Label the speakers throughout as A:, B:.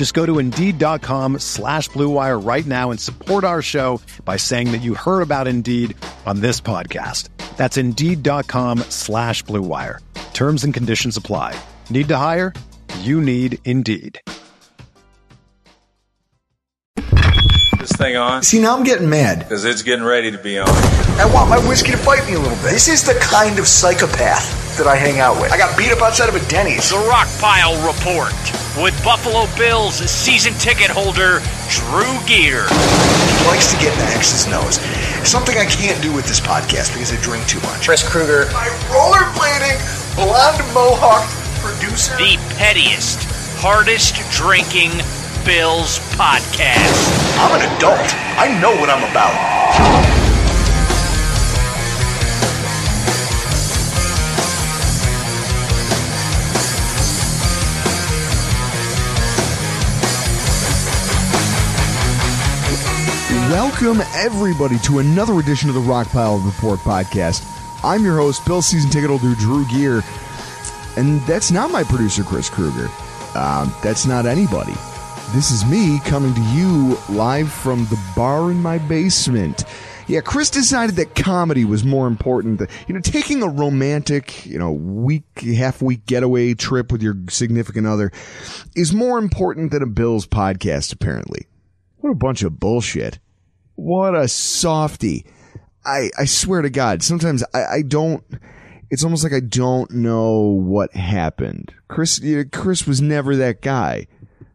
A: Just go to Indeed.com slash BlueWire right now and support our show by saying that you heard about Indeed on this podcast. That's Indeed.com slash BlueWire. Terms and conditions apply. Need to hire? You need Indeed.
B: this thing on?
C: See, now I'm getting mad.
B: Because it's getting ready to be on.
C: I want my whiskey to fight me a little bit. This is the kind of psychopath that I hang out with. I got beat up outside of a Denny's.
D: The Rockpile Report with Buffalo Bills season ticket holder Drew Gear.
C: He likes to get in the X's nose. Something I can't do with this podcast because I drink too much.
E: Chris Kruger.
C: My rollerblading, blonde mohawk producer.
D: The pettiest, hardest drinking Bills podcast.
C: I'm an adult. I know what I'm about.
F: Welcome, everybody, to another edition of the Rockpile Report podcast. I'm your host, Bill Season Ticket Holder Drew Gear, and that's not my producer, Chris Krueger. Um, that's not anybody. This is me coming to you live from the bar in my basement. Yeah, Chris decided that comedy was more important. Than, you know, taking a romantic, you know, week, half week getaway trip with your significant other is more important than a Bills podcast, apparently. What a bunch of bullshit. What a softy. I, I swear to God, sometimes I, I don't, it's almost like I don't know what happened. Chris, Chris was never that guy,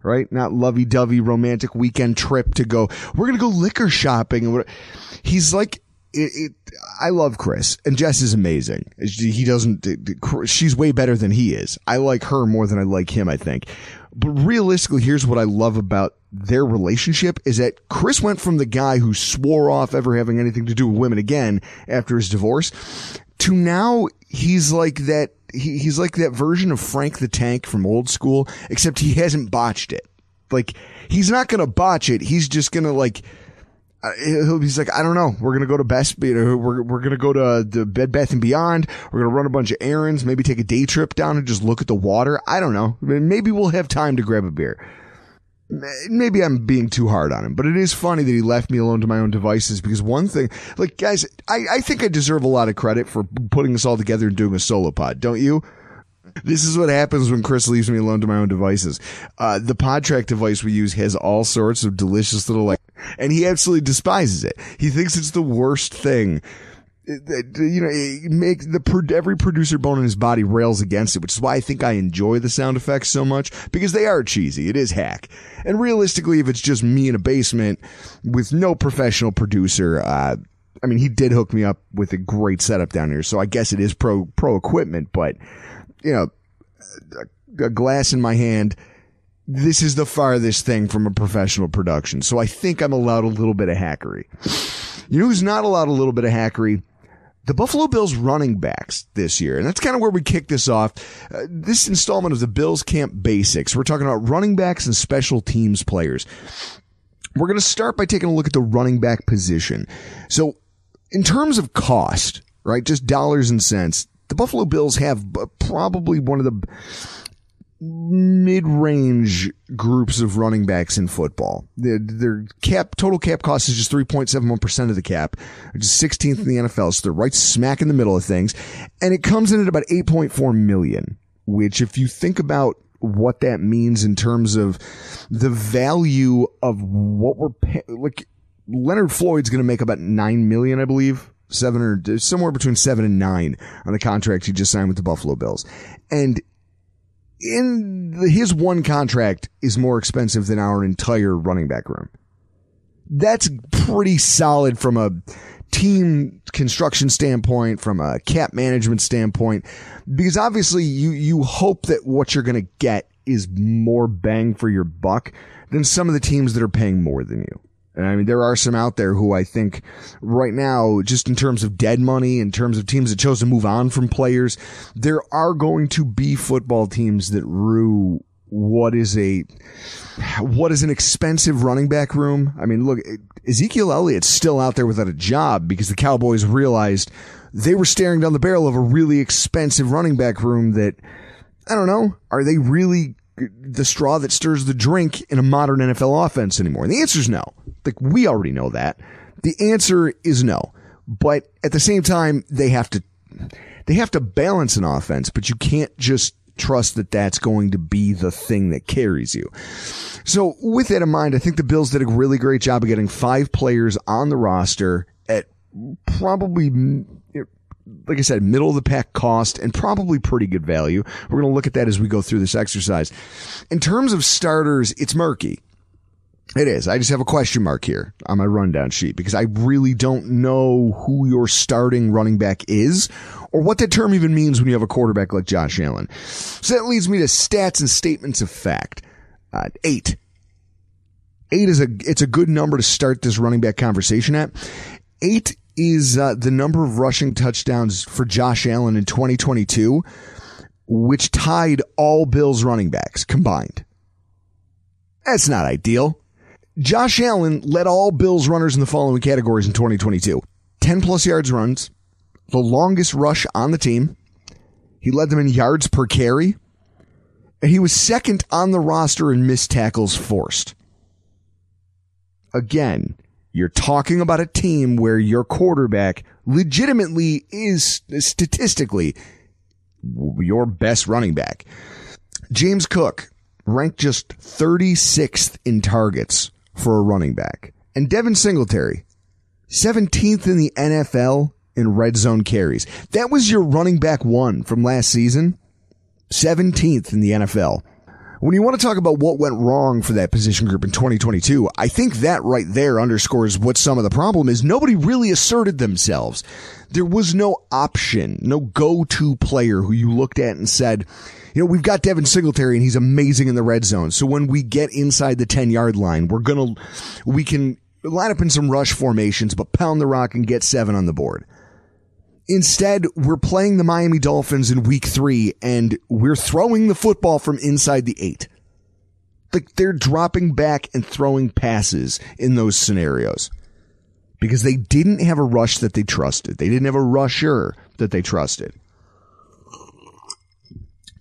F: right? Not lovey dovey romantic weekend trip to go, we're going to go liquor shopping. He's like, it, it, I love Chris and Jess is amazing. He doesn't, she's way better than he is. I like her more than I like him, I think. But realistically, here's what I love about their relationship is that Chris went from the guy who swore off ever having anything to do with women again after his divorce to now he's like that, he, he's like that version of Frank the Tank from old school, except he hasn't botched it. Like, he's not gonna botch it. He's just gonna like, uh, he'll, he's like, I don't know. We're gonna go to Best, you know, we're we're gonna go to the Bed Bath and Beyond. We're gonna run a bunch of errands. Maybe take a day trip down and just look at the water. I don't know. Maybe we'll have time to grab a beer. Maybe I'm being too hard on him, but it is funny that he left me alone to my own devices because one thing, like guys, I, I think I deserve a lot of credit for putting this all together and doing a solo pod, don't you? This is what happens when Chris leaves me alone to my own devices. Uh, the PodTrak device we use has all sorts of delicious little like, and he absolutely despises it. He thinks it's the worst thing. You know, it make the every producer bone in his body rails against it, which is why I think I enjoy the sound effects so much because they are cheesy. It is hack, and realistically, if it's just me in a basement with no professional producer, uh, I mean, he did hook me up with a great setup down here, so I guess it is pro pro equipment, but you know, a glass in my hand. This is the farthest thing from a professional production. So I think I'm allowed a little bit of hackery. You know who's not allowed a little bit of hackery? The Buffalo Bills running backs this year. And that's kind of where we kick this off. Uh, this installment of the Bills Camp Basics. We're talking about running backs and special teams players. We're going to start by taking a look at the running back position. So in terms of cost, right? Just dollars and cents the Buffalo Bills have probably one of the mid-range groups of running backs in football. Their, their cap total cap cost is just 3.71% of the cap, which is 16th in the NFL. So they're right smack in the middle of things. And it comes in at about 8.4 million, which if you think about what that means in terms of the value of what we're like Leonard Floyd's going to make about 9 million, I believe seven or somewhere between seven and nine on the contract he just signed with the Buffalo Bills. And in the, his one contract is more expensive than our entire running back room. That's pretty solid from a team construction standpoint, from a cap management standpoint, because obviously you, you hope that what you're going to get is more bang for your buck than some of the teams that are paying more than you. And I mean, there are some out there who I think right now, just in terms of dead money, in terms of teams that chose to move on from players, there are going to be football teams that rue what is a, what is an expensive running back room. I mean, look, Ezekiel Elliott's still out there without a job because the Cowboys realized they were staring down the barrel of a really expensive running back room that, I don't know, are they really the straw that stirs the drink in a modern NFL offense anymore? And the answer is no. Like we already know that. The answer is no. But at the same time, they have to, they have to balance an offense, but you can't just trust that that's going to be the thing that carries you. So with that in mind, I think the Bills did a really great job of getting five players on the roster at probably like I said, middle of the pack cost and probably pretty good value. We're going to look at that as we go through this exercise. In terms of starters, it's murky. It is. I just have a question mark here on my rundown sheet because I really don't know who your starting running back is or what that term even means when you have a quarterback like Josh Allen. So that leads me to stats and statements of fact. Uh, eight. Eight is a, it's a good number to start this running back conversation at. Eight is uh, the number of rushing touchdowns for Josh Allen in 2022, which tied all Bills running backs combined. That's not ideal. Josh Allen led all Bills runners in the following categories in 2022. 10 plus yards runs, the longest rush on the team. He led them in yards per carry. And he was second on the roster in missed tackles forced. Again, you're talking about a team where your quarterback legitimately is statistically your best running back. James Cook ranked just 36th in targets for a running back. And Devin Singletary, 17th in the NFL in red zone carries. That was your running back one from last season. 17th in the NFL. When you want to talk about what went wrong for that position group in 2022, I think that right there underscores what some of the problem is. Nobody really asserted themselves. There was no option, no go-to player who you looked at and said, you know, we've got Devin Singletary and he's amazing in the red zone. So when we get inside the 10 yard line, we're going to, we can line up in some rush formations, but pound the rock and get seven on the board. Instead, we're playing the Miami Dolphins in week three and we're throwing the football from inside the eight. Like they're dropping back and throwing passes in those scenarios because they didn't have a rush that they trusted. They didn't have a rusher that they trusted.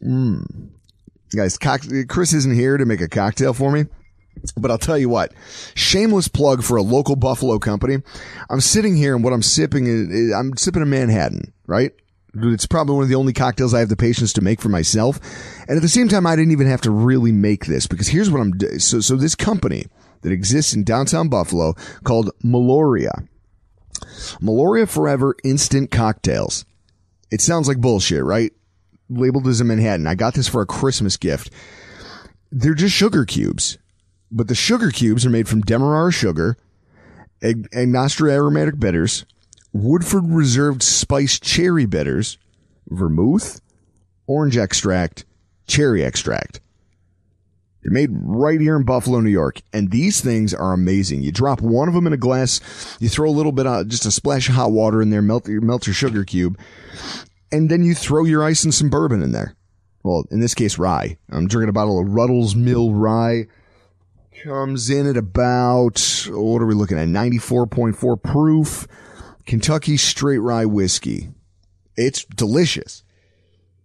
F: Mm. Guys, Chris isn't here to make a cocktail for me. But I'll tell you what, shameless plug for a local Buffalo company. I'm sitting here and what I'm sipping is, I'm sipping a Manhattan, right? It's probably one of the only cocktails I have the patience to make for myself. And at the same time, I didn't even have to really make this because here's what I'm doing. So, so this company that exists in downtown Buffalo called Meloria. Meloria Forever Instant Cocktails. It sounds like bullshit, right? Labeled as a Manhattan. I got this for a Christmas gift. They're just sugar cubes but the sugar cubes are made from Demerara sugar, Angostura aromatic bitters, Woodford Reserve spiced cherry bitters, vermouth, orange extract, cherry extract. They're made right here in Buffalo, New York, and these things are amazing. You drop one of them in a glass, you throw a little bit of just a splash of hot water in there, melt melt your sugar cube, and then you throw your ice and some bourbon in there. Well, in this case, rye. I'm drinking a bottle of Ruddles Mill Rye comes in at about, what are we looking at? 94.4 proof Kentucky straight rye whiskey. It's delicious.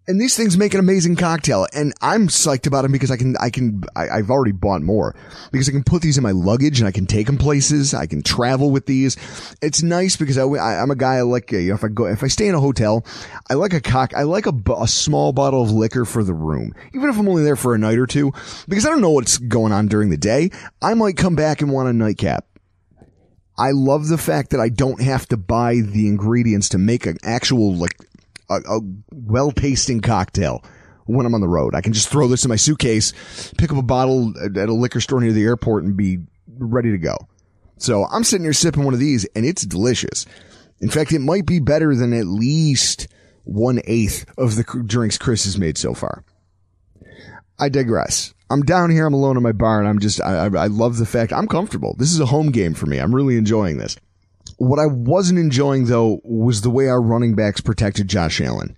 F: And these things make an amazing cocktail. And I'm psyched about them because I can, I can, I, have already bought more because I can put these in my luggage and I can take them places. I can travel with these. It's nice because I, I am a guy I like, you know, if I go, if I stay in a hotel, I like a cock, I like a, a small bottle of liquor for the room, even if I'm only there for a night or two, because I don't know what's going on during the day. I might come back and want a nightcap. I love the fact that I don't have to buy the ingredients to make an actual, like, a, a well tasting cocktail when I'm on the road. I can just throw this in my suitcase, pick up a bottle at a liquor store near the airport and be ready to go. So I'm sitting here sipping one of these and it's delicious. In fact, it might be better than at least one eighth of the drinks Chris has made so far. I digress. I'm down here. I'm alone in my bar and I'm just, I, I love the fact I'm comfortable. This is a home game for me. I'm really enjoying this. What I wasn't enjoying though was the way our running backs protected Josh Allen.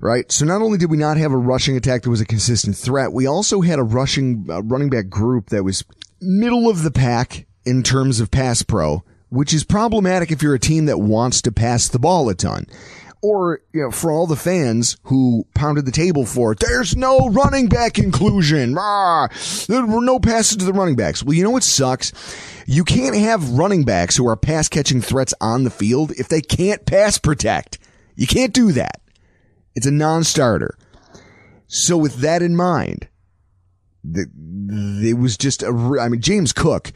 F: Right. So not only did we not have a rushing attack that was a consistent threat, we also had a rushing uh, running back group that was middle of the pack in terms of pass pro, which is problematic if you're a team that wants to pass the ball a ton or you know, for all the fans who pounded the table for it, there's no running back inclusion. Rah! There were no passes to the running backs. Well, you know what sucks? You can't have running backs who are pass catching threats on the field if they can't pass protect. You can't do that. It's a non-starter. So with that in mind, it was just a, I mean, James Cook,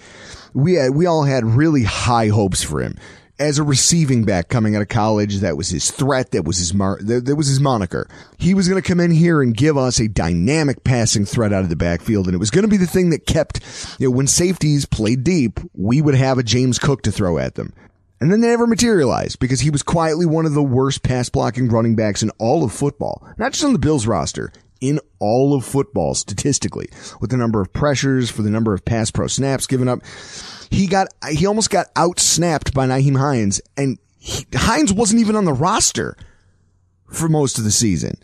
F: we had, we all had really high hopes for him as a receiving back coming out of college. That was his threat. That was his mar- that, that was his moniker. He was going to come in here and give us a dynamic passing threat out of the backfield. And it was going to be the thing that kept, you know, when safeties played deep, we would have a James Cook to throw at them. And then they never materialized because he was quietly one of the worst pass blocking running backs in all of football. Not just on the Bills roster, in all of football statistically with the number of pressures for the number of pass pro snaps given up. He got, he almost got out snapped by Nyheim Hines and he, Hines wasn't even on the roster for most of the season.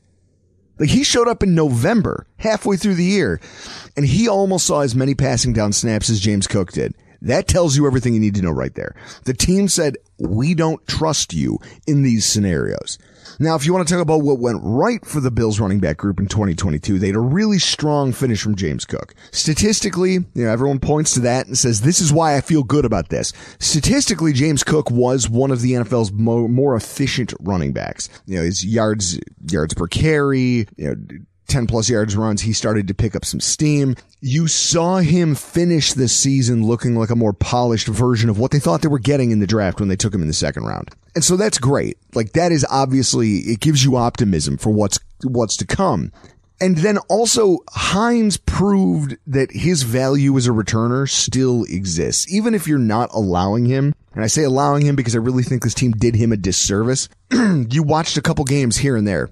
F: Like he showed up in November, halfway through the year, and he almost saw as many passing down snaps as James Cook did. That tells you everything you need to know right there. The team said, we don't trust you in these scenarios. Now, if you want to talk about what went right for the Bills running back group in 2022, they had a really strong finish from James Cook. Statistically, you know, everyone points to that and says, this is why I feel good about this. Statistically, James Cook was one of the NFL's mo- more efficient running backs. You know, his yards, yards per carry, you know, 10 plus yards runs, he started to pick up some steam. You saw him finish this season looking like a more polished version of what they thought they were getting in the draft when they took him in the second round. And so that's great. Like that is obviously, it gives you optimism for what's, what's to come. And then also Hines proved that his value as a returner still exists. Even if you're not allowing him, and I say allowing him because I really think this team did him a disservice. you watched a couple games here and there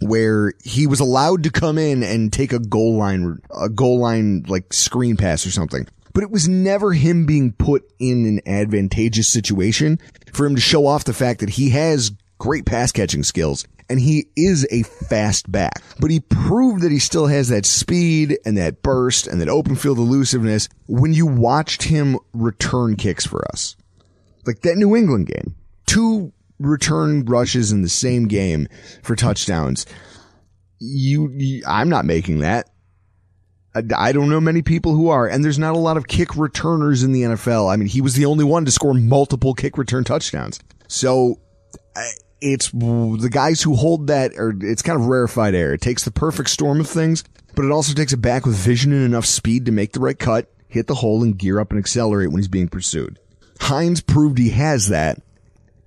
F: where he was allowed to come in and take a goal line, a goal line like screen pass or something. But it was never him being put in an advantageous situation for him to show off the fact that he has great pass catching skills and he is a fast back. But he proved that he still has that speed and that burst and that open field elusiveness when you watched him return kicks for us. Like that New England game. Two return rushes in the same game for touchdowns. You, you I'm not making that. I, don't know many people who are, and there's not a lot of kick returners in the NFL. I mean, he was the only one to score multiple kick return touchdowns. So it's the guys who hold that, or it's kind of rarefied air. It takes the perfect storm of things, but it also takes it back with vision and enough speed to make the right cut, hit the hole, and gear up and accelerate when he's being pursued. Hines proved he has that,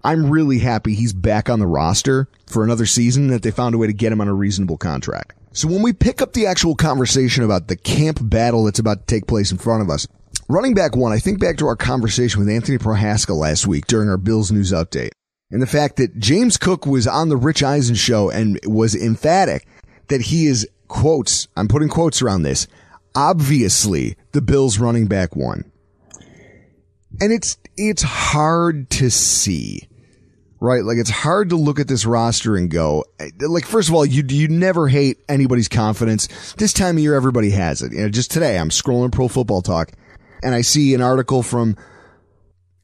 F: I'm really happy he's back on the roster for another season that they found a way to get him on a reasonable contract. So when we pick up the actual conversation about the camp battle that's about to take place in front of us, running back one, I think back to our conversation with Anthony Prohaska last week during our Bills news update and the fact that James Cook was on the Rich Eisen show and was emphatic that he is quotes, I'm putting quotes around this, obviously the Bills running back one. And it's, it's hard to see right? Like it's hard to look at this roster and go, like, first of all, you, you never hate anybody's confidence. This time of year, everybody has it. You know, just today, I'm scrolling pro football talk and I see an article from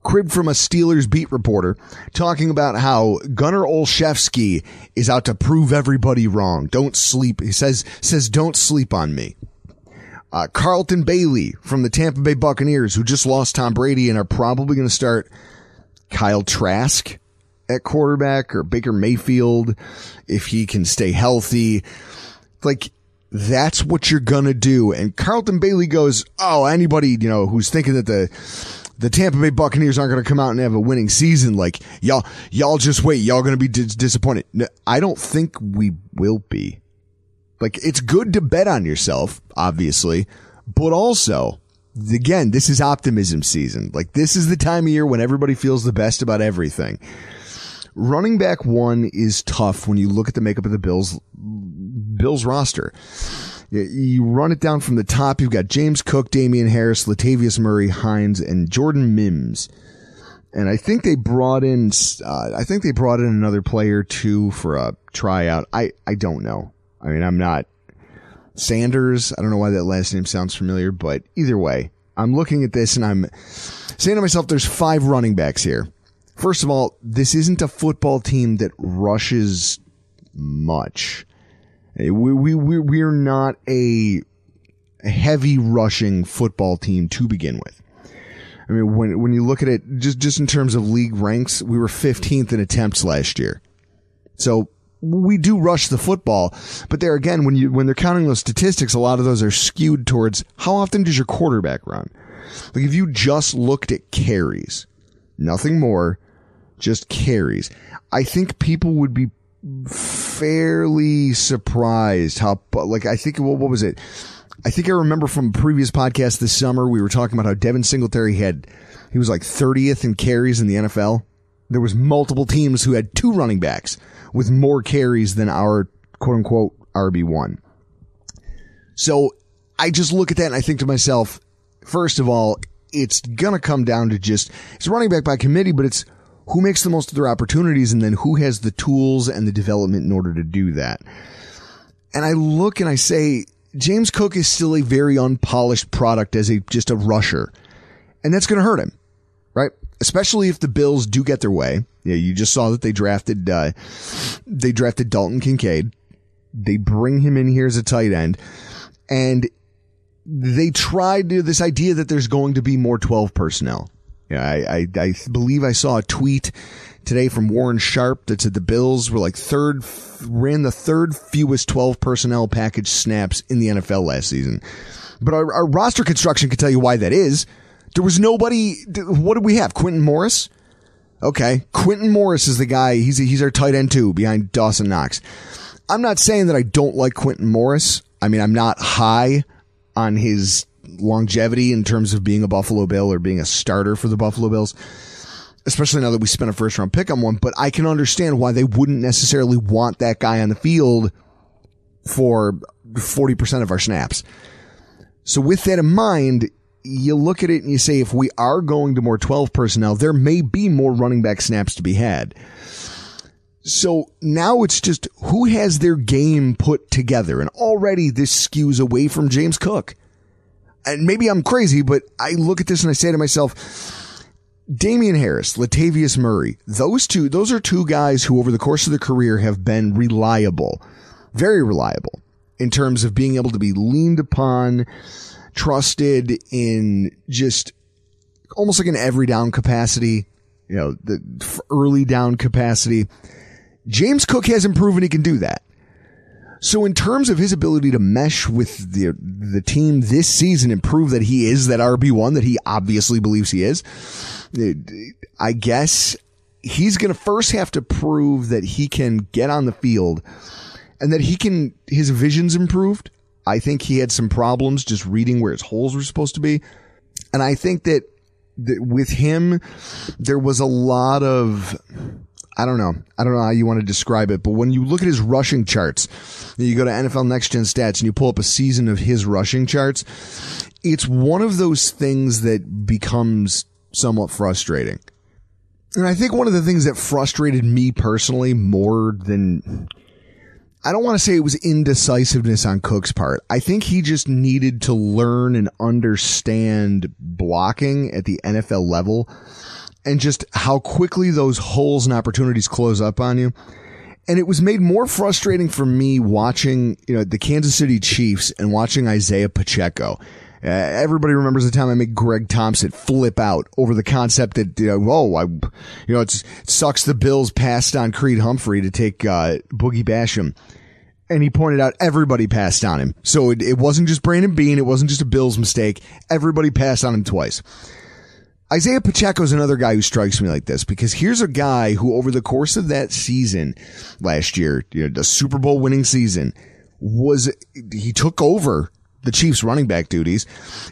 F: cribbed from a Steelers beat reporter talking about how Gunnar Olszewski is out to prove everybody wrong. Don't sleep. He says, says, don't sleep on me. Uh, Carlton Bailey from the Tampa Bay Buccaneers, who just lost Tom Brady and are probably going to start Kyle Trask at quarterback or Baker Mayfield if he can stay healthy. Like, that's what you're gonna do. And Carlton Bailey goes, Oh, anybody, you know, who's thinking that the, the Tampa Bay Buccaneers aren't going to come out and have a winning season. Like y'all, y'all just wait. Y'all going to be dis- disappointed. No, I don't think we will be. Like it's good to bet on yourself, obviously, but also, again, this is optimism season. Like this is the time of year when everybody feels the best about everything. Running back one is tough when you look at the makeup of the Bills, Bills roster. You run it down from the top. You've got James Cook, Damien Harris, Latavius Murray, Hines, and Jordan Mims. And I think they brought in, uh, I think they brought in another player too for a tryout. I, I don't know. I mean, I'm not Sanders. I don't know why that last name sounds familiar, but either way, I'm looking at this and I'm saying to myself, there's five running backs here. First of all, this isn't a football team that rushes much. Eh, we, we, we, we're not a heavy rushing football team to begin with. I mean, when, when you look at it, just, just in terms of league ranks, we were 15th in attempts last year. So we do rush the football, but there again, when you, when they're counting those statistics, a lot of those are skewed towards how often does your quarterback run? Like if you just looked at carries, nothing more, just carries. I think people would be fairly surprised how, like, I think, what, what was it? I think I remember from a previous podcast this summer, we were talking about how Devin Singletary had, he was like 30th in carries in the NFL. There was multiple teams who had two running backs with more carries than our quote unquote RB1. So I just look at that and I think to myself, first of all, it's gonna come down to just, it's running back by committee, but it's who makes the most of their opportunities and then who has the tools and the development in order to do that. And I look and I say, James Cook is still a very unpolished product as a, just a rusher. And that's going to hurt him, right? Especially if the Bills do get their way. Yeah, you just saw that they drafted, uh, they drafted Dalton Kincaid. They bring him in here as a tight end and they tried to, this idea that there's going to be more 12 personnel. Yeah, I, I, I believe I saw a tweet today from Warren Sharp that said the Bills were like third, ran the third fewest 12 personnel package snaps in the NFL last season. But our, our roster construction can tell you why that is. There was nobody, what did we have? Quintin Morris? Okay. Quintin Morris is the guy. He's, he's our tight end too behind Dawson Knox. I'm not saying that I don't like Quintin Morris. I mean, I'm not high on his longevity in terms of being a Buffalo Bill or being a starter for the Buffalo Bills, especially now that we spent a first round pick on one. But I can understand why they wouldn't necessarily want that guy on the field for 40% of our snaps. So with that in mind, you look at it and you say, if we are going to more 12 personnel, there may be more running back snaps to be had. So now it's just who has their game put together. And already this skews away from James Cook and maybe I'm crazy, but I look at this and I say to myself, Damien Harris, Latavius Murray, those two, those are two guys who over the course of their career have been reliable, very reliable in terms of being able to be leaned upon, trusted in just almost like an every down capacity, you know, the early down capacity. James Cook hasn't proven he can do that. So in terms of his ability to mesh with the the team this season and prove that he is that RB1 that he obviously believes he is, I guess he's going to first have to prove that he can get on the field and that he can his vision's improved. I think he had some problems just reading where his holes were supposed to be. And I think that, that with him there was a lot of I don't know. I don't know how you want to describe it, but when you look at his rushing charts, you go to NFL Next Gen Stats and you pull up a season of his rushing charts, it's one of those things that becomes somewhat frustrating. And I think one of the things that frustrated me personally more than I don't want to say it was indecisiveness on Cook's part. I think he just needed to learn and understand blocking at the NFL level and just how quickly those holes and opportunities close up on you. And it was made more frustrating for me watching, you know, the Kansas City Chiefs and watching Isaiah Pacheco. Uh, everybody remembers the time I made Greg Thompson flip out over the concept that, you know, oh, I, you know, it sucks the Bills passed on Creed Humphrey to take, uh, Boogie Basham. And he pointed out everybody passed on him. So it, it wasn't just Brandon Beane, It wasn't just a Bills mistake. Everybody passed on him twice. Isaiah Pacheco is another guy who strikes me like this because here's a guy who over the course of that season last year, you know, the Super Bowl winning season was, he took over the Chiefs running back duties.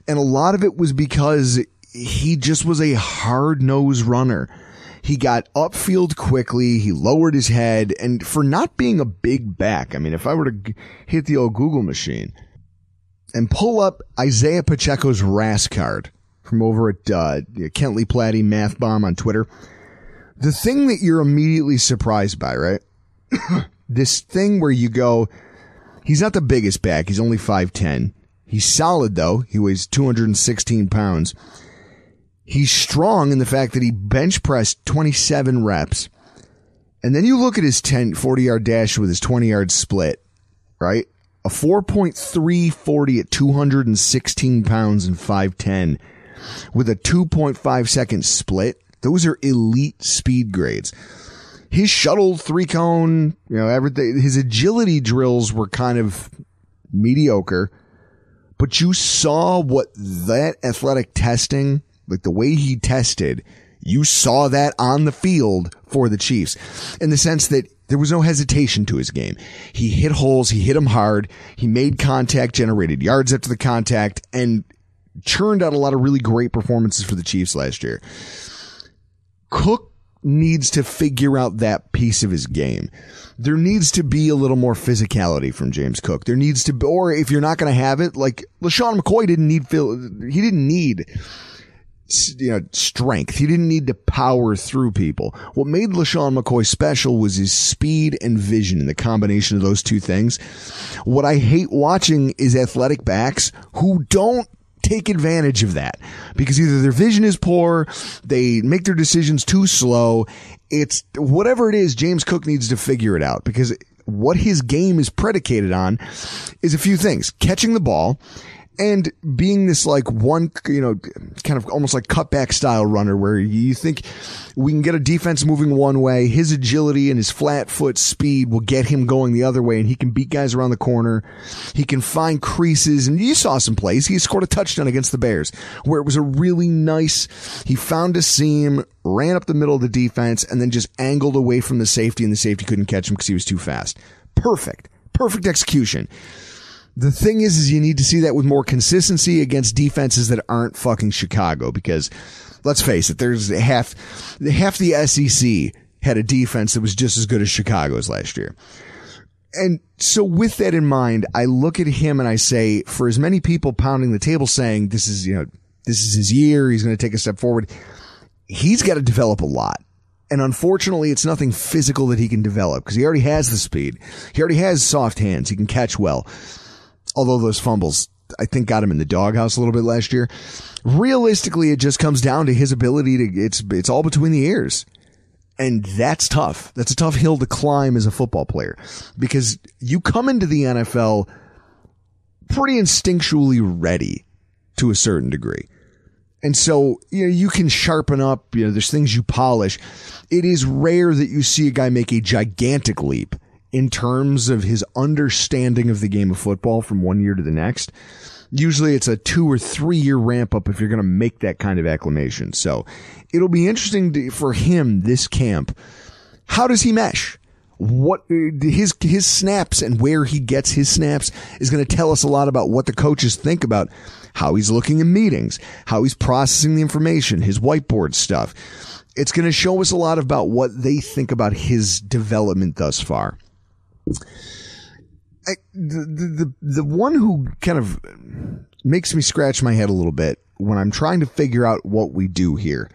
F: And a lot of it was because he just was a hard nosed runner. He got upfield quickly. He lowered his head and for not being a big back. I mean, if I were to hit the old Google machine and pull up Isaiah Pacheco's RAS card from over at uh, Kent Lee Platte MathBomb on Twitter, the thing that you're immediately surprised by, right? this thing where you go, he's not the biggest back. He's only 5'10. He's solid though. He weighs 216 pounds. He's strong in the fact that he bench pressed 27 reps. And then you look at his 10, 40 yard dash with his 20 yard split, right? A 4.340 at 216 pounds and 5'10 with a 2.5 second split. Those are elite speed grades. His shuttle three cone, you know, everything, his agility drills were kind of mediocre but you saw what that athletic testing, like the way he tested, you saw that on the field for the Chiefs in the sense that there was no hesitation to his game. He hit holes, he hit them hard, he made contact, generated yards after the contact, and churned out a lot of really great performances for the Chiefs last year. Cook needs to figure out that piece of his game. There needs to be a little more physicality from James Cook. There needs to be, or if you're not going to have it, like LeSean McCoy didn't need, he didn't need, you know, strength. He didn't need to power through people. What made LeSean McCoy special was his speed and vision and the combination of those two things. What I hate watching is athletic backs who don't take advantage of that because either their vision is poor, they make their decisions too slow. It's whatever it is, James Cook needs to figure it out because what his game is predicated on is a few things. Catching the ball and being this like one, you know, kind of almost like cutback style runner where you think we can get a defense moving one way, his agility and his flat foot speed will get him going the other way and he can beat guys around the corner. He can find creases and you saw some plays. He scored a touchdown against the Bears where it was a really nice, he found a seam, ran up the middle of the defense and then just angled away from the safety and the safety couldn't catch him because he was too fast. Perfect. Perfect execution. The thing is, is you need to see that with more consistency against defenses that aren't fucking Chicago because let's face it, there's half, half the SEC had a defense that was just as good as Chicago's last year. And so with that in mind, I look at him and I say, for as many people pounding the table saying this is, you know, this is his year, he's going to take a step forward. He's got to develop a lot. And unfortunately, it's nothing physical that he can develop because he already has the speed. He already has soft hands. He can catch well although those fumbles, I think got him in the doghouse a little bit last year. Realistically, it just comes down to his ability to, it's, it's all between the ears. And that's tough. That's a tough hill to climb as a football player because you come into the NFL pretty instinctually ready to a certain degree. And so, you know, you can sharpen up, you know, there's things you polish. It is rare that you see a guy make a gigantic leap in terms of his understanding of the game of football from one year to the next. Usually it's a two or three year ramp up if you're going to make that kind of acclamation. So it'll be interesting to, for him this camp. How does he mesh? What his his snaps and where he gets his snaps is going to tell us a lot about what the coaches think about how he's looking in meetings, how he's processing the information, his whiteboard stuff. It's going to show us a lot about what they think about his development thus far. I, the, the the one who kind of makes me scratch my head a little bit when I'm trying to figure out what we do here.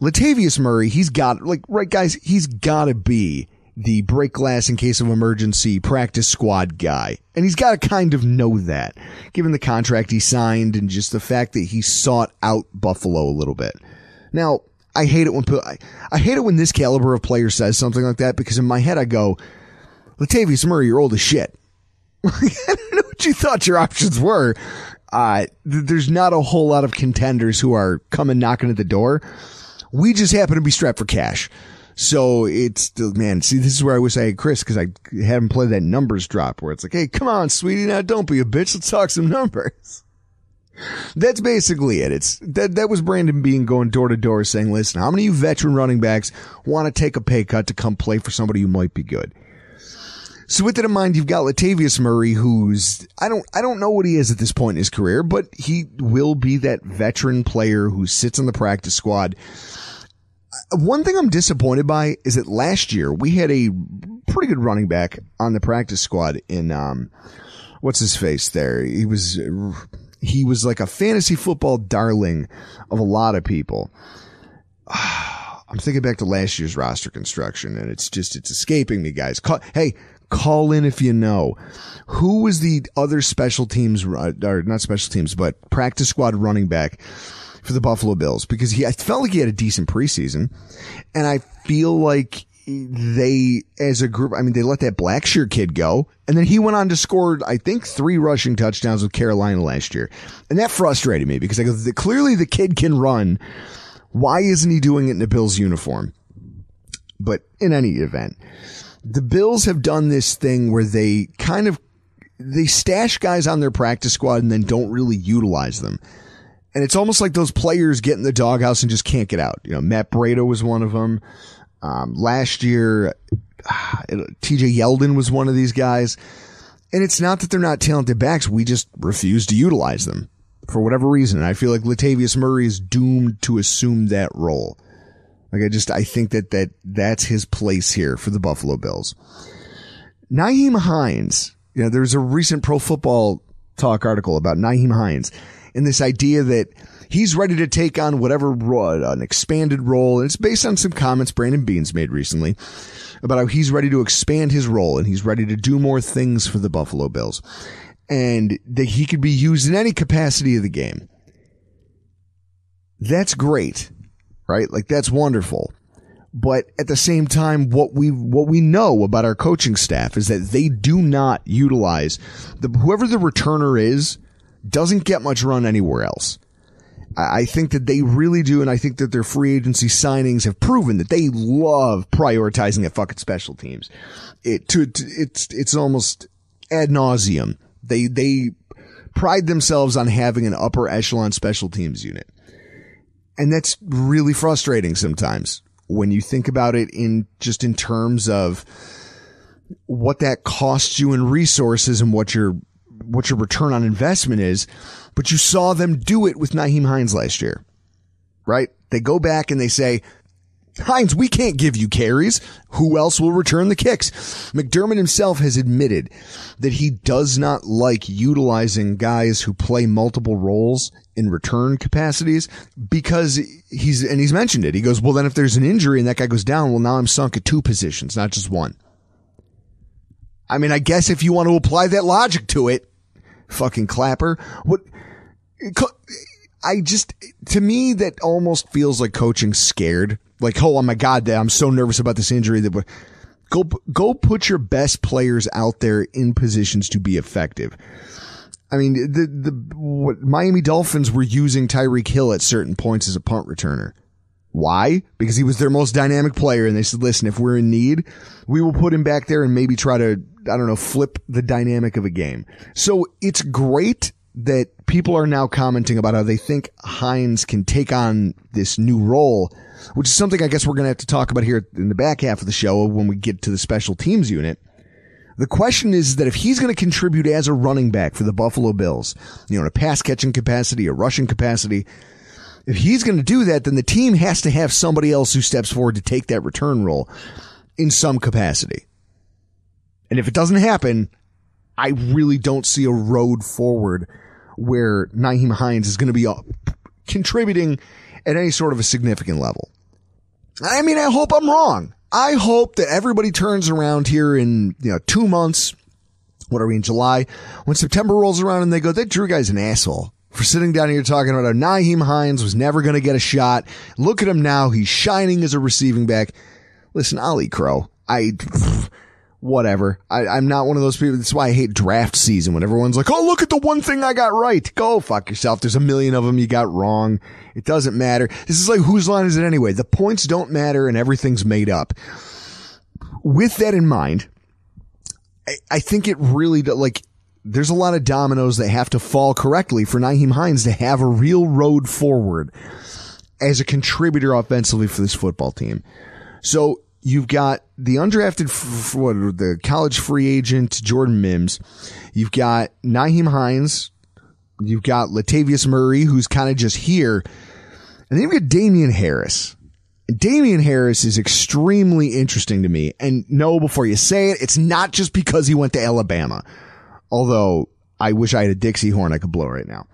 F: Latavius Murray, he's got like right guys, he's got to be the break glass in case of emergency practice squad guy. And he's got to kind of know that given the contract he signed and just the fact that he sought out Buffalo a little bit. Now, I hate it when I, I hate it when this caliber of player says something like that because in my head I go, Latavius Murray, you're old as shit. I don't know what you thought your options were. Uh, th- there's not a whole lot of contenders who are coming knocking at the door. We just happen to be strapped for cash. So it's, man, see, this is where I wish I had Chris because I haven't played that numbers drop where it's like, hey, come on, sweetie, now don't be a bitch. Let's talk some numbers. That's basically it. It's that that was Brandon Beane going door to door saying, "Listen, how many of you veteran running backs want to take a pay cut to come play for somebody who might be good?" So with that in mind, you've got Latavius Murray, who's I don't I don't know what he is at this point in his career, but he will be that veteran player who sits on the practice squad. One thing I'm disappointed by is that last year we had a pretty good running back on the practice squad in um what's his face there. He was he was like a fantasy football darling of a lot of people. I'm thinking back to last year's roster construction and it's just, it's escaping me, guys. Call, hey, call in if you know. Who was the other special teams, uh, or not special teams, but practice squad running back for the Buffalo Bills? Because he, I felt like he had a decent preseason and I feel like they, as a group, I mean, they let that Blackshear kid go, and then he went on to score, I think, three rushing touchdowns with Carolina last year, and that frustrated me because I go, clearly the kid can run. Why isn't he doing it in the Bills uniform? But in any event, the Bills have done this thing where they kind of they stash guys on their practice squad and then don't really utilize them. And it's almost like those players get in the doghouse and just can't get out. You know, Matt Breida was one of them. Um, last year, TJ Yeldon was one of these guys. And it's not that they're not talented backs. We just refuse to utilize them for whatever reason. And I feel like Latavius Murray is doomed to assume that role. Like I just, I think that, that that's his place here for the Buffalo Bills. Nyheim Hines, you know, there's a recent pro football talk article about Nyheim Hines and this idea that he's ready to take on whatever role, uh, an expanded role. And it's based on some comments Brandon Beans made recently about how he's ready to expand his role and he's ready to do more things for the Buffalo Bills and that he could be used in any capacity of the game. That's great, right? Like that's wonderful. But at the same time, what we, what we know about our coaching staff is that they do not utilize the, whoever the returner is doesn't get much run anywhere else. I think that they really do, and I think that their free agency signings have proven that they love prioritizing at fucking special teams. It to, to it's it's almost ad nauseum. They they pride themselves on having an upper echelon special teams unit, and that's really frustrating sometimes when you think about it in just in terms of what that costs you in resources and what your what your return on investment is but you saw them do it with Nyheim Hines last year, right? They go back and they say, Hines, we can't give you carries. Who else will return the kicks? McDermott himself has admitted that he does not like utilizing guys who play multiple roles in return capacities because he's, and he's mentioned it. He goes, well, then if there's an injury and that guy goes down, well, now I'm sunk at two positions, not just one. I mean, I guess if you want to apply that logic to it, fucking clapper, what, I just, to me, that almost feels like coaching scared. Like, oh, my God, I'm so nervous about this injury that go, go put your best players out there in positions to be effective. I mean, the, the, what Miami Dolphins were using Tyreek Hill at certain points as a punt returner. Why? Because he was their most dynamic player and they said, listen, if we're in need, we will put him back there and maybe try to, I don't know, flip the dynamic of a game. So it's great that people are now commenting about how they think Hines can take on this new role, which is something I guess we're going to have to talk about here in the back half of the show when we get to the special teams unit. The question is that if he's going to contribute as a running back for the Buffalo Bills, you know, in a pass catching capacity, a rushing capacity, if he's going to do that, then the team has to have somebody else who steps forward to take that return role in some capacity. And if it doesn't happen, I really don't see a road forward where Nyheim Hines is going to be uh, contributing at any sort of a significant level. I mean, I hope I'm wrong. I hope that everybody turns around here in, you know, two months. What are we in July? When September rolls around and they go, that Drew guy's an asshole for sitting down here talking about how Nyheim Hines was never going to get a shot. Look at him now. He's shining as a receiving back. Listen, I'll crow. I, whatever. I, I'm not one of those people. That's why I hate draft season when everyone's like, Oh, look at the one thing I got right. Go fuck yourself. There's a million of them you got wrong. It doesn't matter. This is like, whose line is it anyway? The points don't matter and everything's made up. With that in mind, I, I think it really, like, there's a lot of dominoes that have to fall correctly for Nyheim Hines to have a real road forward as a contributor offensively for this football team. So you've got the undrafted, f- what, the college free agent Jordan Mims. You've got Nyheim Hines. You've got Latavius Murray, who's kind of just here. And then you've got Damien Harris. And Damien Harris is extremely interesting to me. And no, before you say it, it's not just because he went to Alabama. Although I wish I had a Dixie horn I could blow right now.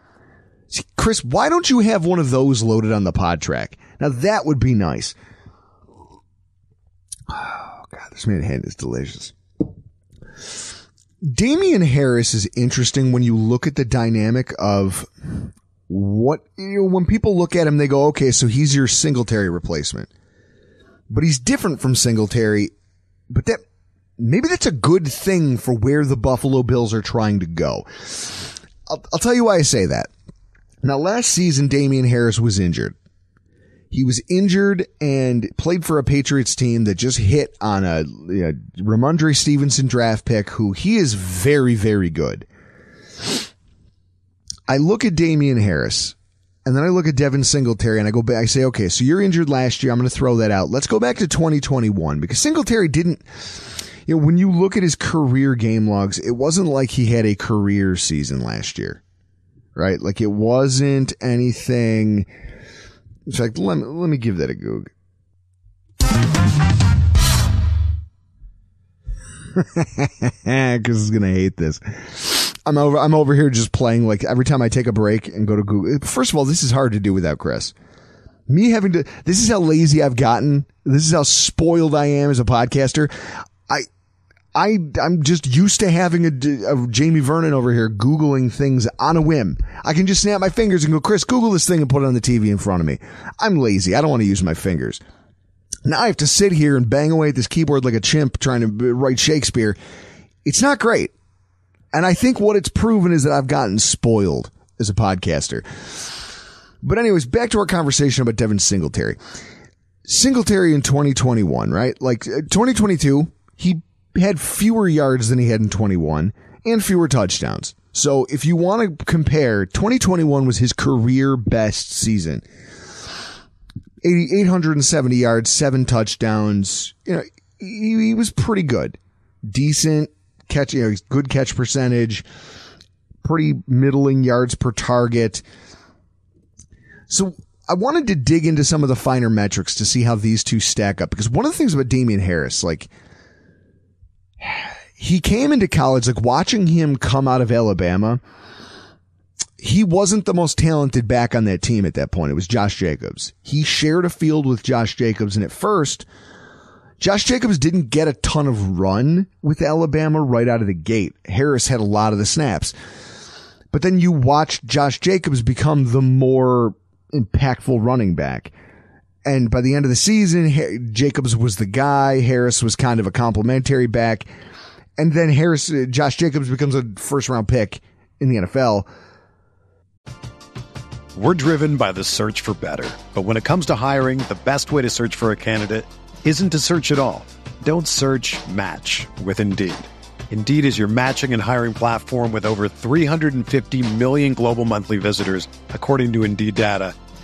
F: See, Chris, why don't you have one of those loaded on the pod track? Now that would be nice. Oh God, this manhattan is delicious. Damien Harris is interesting when you look at the dynamic of what, you know, when people look at him, they go, okay, so he's your Singletary replacement. But he's different from Singletary, but that, maybe that's a good thing for where the Buffalo Bills are trying to go. I'll, I'll tell you why I say that. Now, last season, Damien Harris was injured. He was injured and played for a Patriots team that just hit on a, a Rhamondre Stevenson draft pick who he is very, very good. I look at Damien Harris and then I look at Devin Singletary and I go back, I say, okay, so you're injured last year. I'm going to throw that out. Let's go back to 2021 because Singletary didn't, you know, when you look at his career game logs, it wasn't like he had a career season last year, right? Like it wasn't anything. In fact, let me, let me give that a goog. Because it's gonna hate this. I'm over. I'm over here just playing like every time I take a break and go to Google. First of all, this is hard to do without Chris. Me having to. This is how lazy I've gotten. This is how spoiled I am as a podcaster. I. I'm just used to having a, a Jamie Vernon over here Googling things on a whim. I can just snap my fingers and go, Chris, Google this thing and put it on the TV in front of me. I'm lazy. I don't want to use my fingers. Now I have to sit here and bang away at this keyboard like a chimp trying to write Shakespeare. It's not great. And I think what it's proven is that I've gotten spoiled as a podcaster. But anyways, back to our conversation about Devin Singletary. Singletary in 2021, right? Like uh, 2022, he had fewer yards than he had in 21 and fewer touchdowns. So if you want to compare, 2021 was his career best season. 870 yards, seven touchdowns. You know, he, he was pretty good. Decent catch, you know, good catch percentage, pretty middling yards per target. So I wanted to dig into some of the finer metrics to see how these two stack up because one of the things about Damien Harris, like, he came into college, like watching him come out of Alabama, he wasn't the most talented back on that team at that point. It was Josh Jacobs. He shared a field with Josh Jacobs. And at first, Josh Jacobs didn't get a ton of run with Alabama right out of the gate. Harris had a lot of the snaps. But then you watched Josh Jacobs become the more impactful running back. And by the end of the season, Jacobs was the guy. Harris was kind of a complimentary back. And then Harris, uh, Josh Jacobs becomes a first round pick in the NFL.
A: We're driven by the search for better. But when it comes to hiring, the best way to search for a candidate isn't to search at all. Don't search match with Indeed. Indeed is your matching and hiring platform with over 350 million global monthly visitors, according to Indeed data,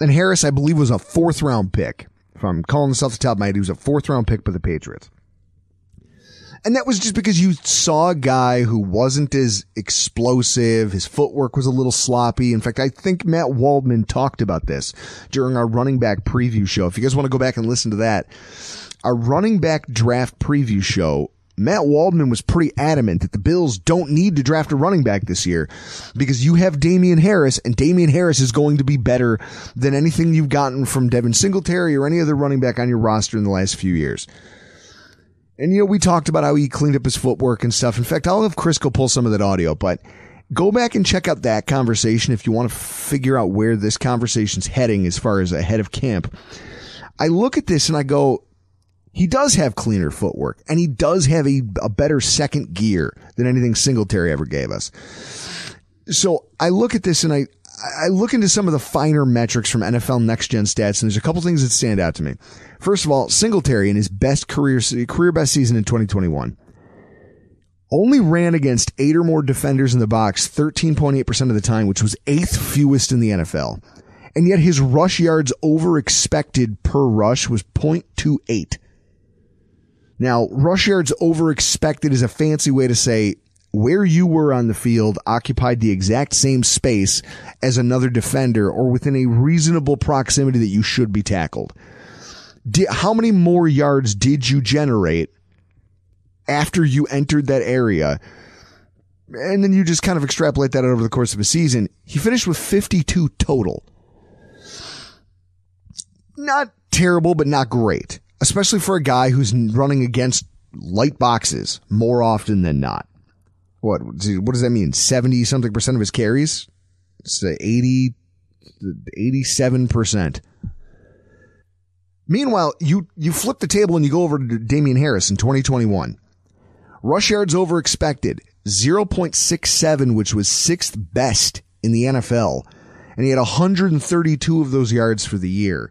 F: And Harris, I believe, was a fourth round pick. If I'm calling this off the top of my head, he was a fourth round pick by the Patriots. And that was just because you saw a guy who wasn't as explosive. His footwork was a little sloppy. In fact, I think Matt Waldman talked about this during our running back preview show. If you guys want to go back and listen to that, our running back draft preview show, Matt Waldman was pretty adamant that the Bills don't need to draft a running back this year because you have Damien Harris and Damien Harris is going to be better than anything you've gotten from Devin Singletary or any other running back on your roster in the last few years. And, you know, we talked about how he cleaned up his footwork and stuff. In fact, I'll have Chris go pull some of that audio, but go back and check out that conversation if you want to figure out where this conversation's heading as far as ahead of camp. I look at this and I go, he does have cleaner footwork and he does have a, a better second gear than anything Singletary ever gave us. So I look at this and I, I look into some of the finer metrics from NFL Next Gen Stats, and there's a couple things that stand out to me. First of all, Singletary in his best career career best season in 2021 only ran against eight or more defenders in the box 13.8% of the time, which was eighth fewest in the NFL. And yet his rush yards over expected per rush was 0.28. Now, rush yards over expected is a fancy way to say where you were on the field occupied the exact same space as another defender or within a reasonable proximity that you should be tackled. How many more yards did you generate after you entered that area? And then you just kind of extrapolate that over the course of a season. He finished with 52 total. Not terrible, but not great, especially for a guy who's running against light boxes more often than not what what does that mean? Seventy something percent of his carries. It's 80, 87 percent. Meanwhile, you you flip the table and you go over to Damien Harris in 2021. Rush yards over expected 0.67, which was sixth best in the NFL, and he had 132 of those yards for the year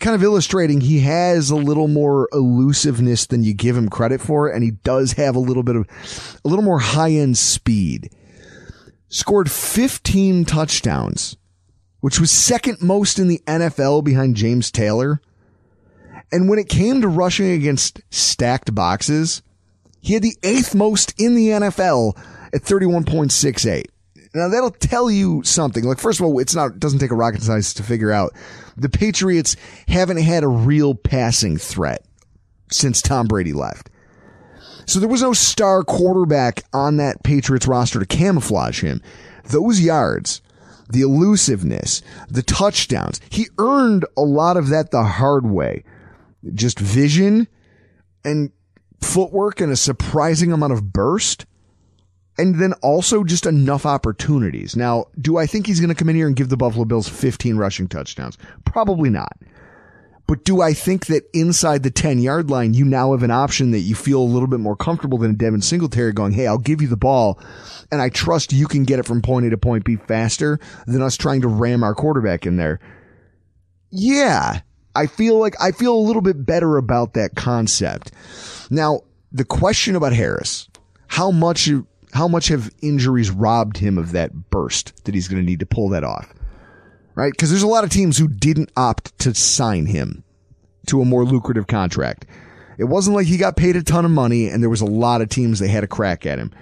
F: kind of illustrating he has a little more elusiveness than you give him credit for, and he does have a little bit of a little more high end speed. Scored 15 touchdowns, which was second most in the NFL behind James Taylor. And when it came to rushing against stacked boxes, he had the eighth most in the NFL at 31.68. Now that'll tell you something. Like, first of all, it's not, it doesn't take a rocket science to figure out the Patriots haven't had a real passing threat since Tom Brady left. So there was no star quarterback on that Patriots roster to camouflage him. Those yards, the elusiveness, the touchdowns, he earned a lot of that the hard way. Just vision and footwork and a surprising amount of burst and then also just enough opportunities. Now, do I think he's going to come in here and give the Buffalo Bills 15 rushing touchdowns? Probably not. But do I think that inside the 10 yard line, you now have an option that you feel a little bit more comfortable than a Devin Singletary going, Hey, I'll give you the ball and I trust you can get it from point A to point B faster than us trying to ram our quarterback in there. Yeah. I feel like I feel a little bit better about that concept. Now, the question about Harris, how much how much have injuries robbed him of that burst that he's going to need to pull that off? Right? Because there's a lot of teams who didn't opt to sign him to a more lucrative contract. It wasn't like he got paid a ton of money and there was a lot of teams that had a crack at him.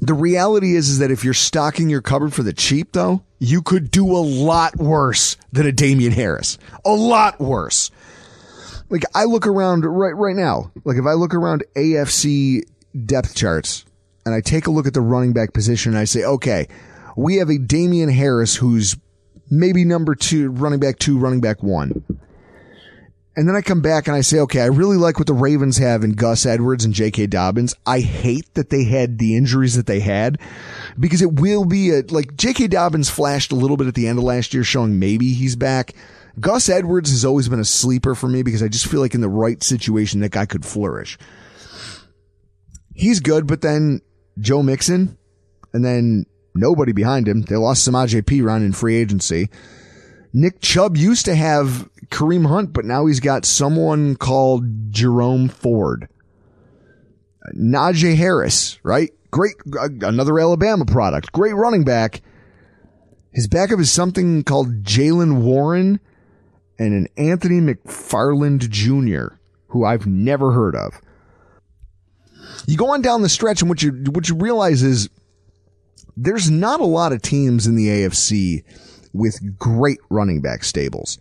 F: The reality is, is that if you're stocking your cupboard for the cheap though, you could do a lot worse than a Damien Harris. A lot worse. Like I look around right, right now, like if I look around AFC depth charts and I take a look at the running back position and I say, okay, we have a Damien Harris who's maybe number two, running back two, running back one. And then I come back and I say, okay, I really like what the Ravens have in Gus Edwards and J.K. Dobbins. I hate that they had the injuries that they had because it will be a, like J.K. Dobbins flashed a little bit at the end of last year showing maybe he's back. Gus Edwards has always been a sleeper for me because I just feel like in the right situation that guy could flourish he's good, but then Joe Mixon and then nobody behind him. They lost Samaje Perine in free agency. Nick Chubb used to have Kareem Hunt, but now he's got someone called Jerome Ford. Najee Harris, right? Great, uh, another Alabama product. Great running back. His backup is something called Jaylen Warren and an Anthony McFarland Jr., who I've never heard of. You go on down the stretch, and what you what you realize is there's not a lot of teams in the AFC with great running back stables.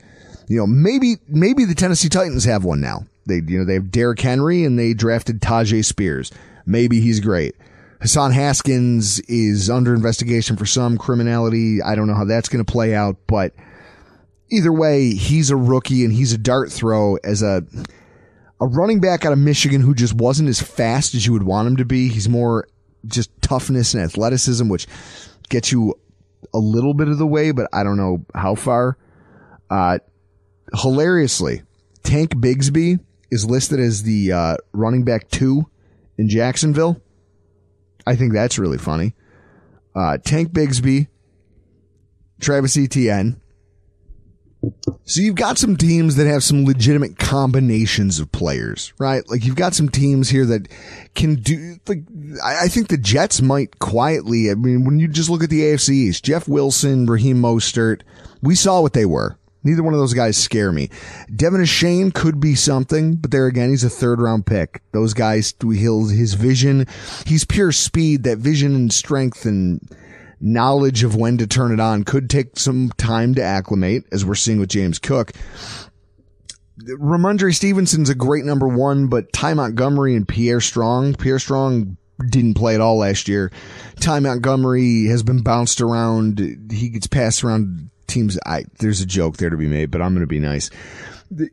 F: You know, maybe maybe the Tennessee Titans have one now. They you know they have Derrick Henry and they drafted Tyjae Spears. Maybe he's great. Hassan Haskins is under investigation for some criminality. I don't know how that's going to play out, but either way, he's a rookie and he's a dart throw as a a running back out of Michigan who just wasn't as fast as you would want him to be. He's more just toughness and athleticism, which gets you a little bit of the way, but I don't know how far. Uh, hilariously, Tank Bigsby is listed as the uh, running back two in Jacksonville. I think that's really funny. Uh, Tank Bigsby, Travis Etienne. So you've got some teams that have some legitimate combinations of players, right? Like you've got some teams here that can do, like, I think the Jets might quietly, I mean, when you just look at the AFC East, Jeff Wilson, Raheem Mostert, we saw what they were. Neither one of those guys scare me. De'Von Achane could be something, but there again, he's a third round pick. Those guys, Hills his vision, he's pure speed, that vision and strength and knowledge of when to turn it on could take some time to acclimate, as we're seeing with James Cook. Rhamondre Stevenson's a great number one, but Ty Montgomery and Pierre Strong, Pierre Strong didn't play at all last year. Ty Montgomery has been bounced around. He gets passed around teams. I, there's a joke there to be made, but I'm going to be nice. The,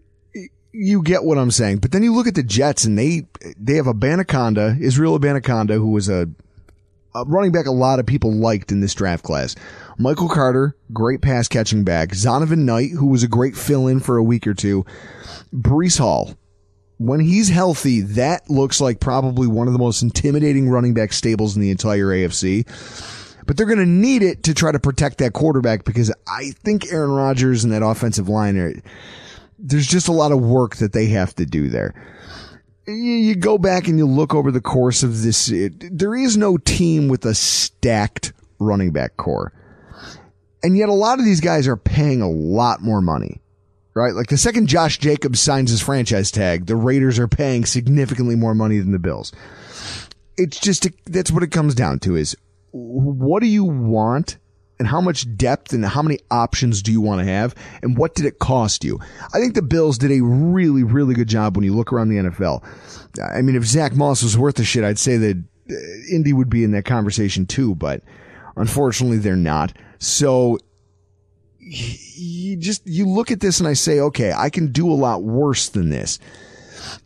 F: you get what I'm saying. But then you look at the Jets and they, they have Abanikanda, Israel Abanikanda, who was a, a running back a lot of people liked in this draft class. Michael Carter, great pass catching back. Zonovan Knight, who was a great fill in for a week or two. Breece Hall. When he's healthy, that looks like probably one of the most intimidating running back stables in the entire AFC but they're going to need it to try to protect that quarterback because I think Aaron Rodgers and that offensive line are, there's just a lot of work that they have to do there. You go back and you look over the course of this, it, there is no team with a stacked running back corps. And yet a lot of these guys are paying a lot more money, right? Like the second Josh Jacobs signs his franchise tag, the Raiders are paying significantly more money than the Bills. It's just, that's what it comes down to is what do you want and how much depth and how many options do you want to have and what did it cost you? I think the Bills did a really, really good job when you look around the NFL. I mean, if Zack Moss was worth the shit, I'd say that uh, Indy would be in that conversation too, but unfortunately they're not. So you just, you look at this and I say, okay, I can do a lot worse than this.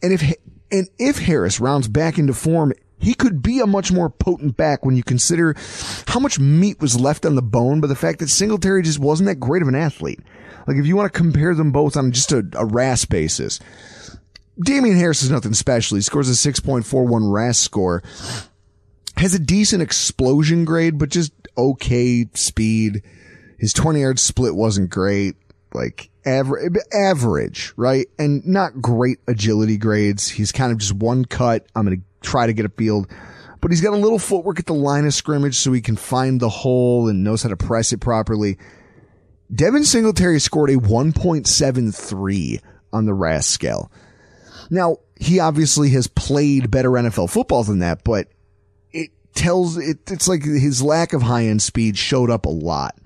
F: And if, and if Harris rounds back into form he could be a much more potent back when you consider how much meat was left on the bone by the fact that Singletary just wasn't that great of an athlete. Like if you want to compare them both on just a, a RAS basis, Damien Harris is nothing special. He scores a 6.41 RAS score. Has a decent explosion grade, but just okay speed. His 20 yard split wasn't great. Like average, average, right? And not great agility grades. He's kind of just one cut. I'm going to try to get a field. But he's got a little footwork at the line of scrimmage so he can find the hole and knows how to press it properly. Devin Singletary scored a 1.73 on the RAS scale. Now, he obviously has played better NFL football than that, but it tells, it, it's like his lack of high end speed showed up a lot.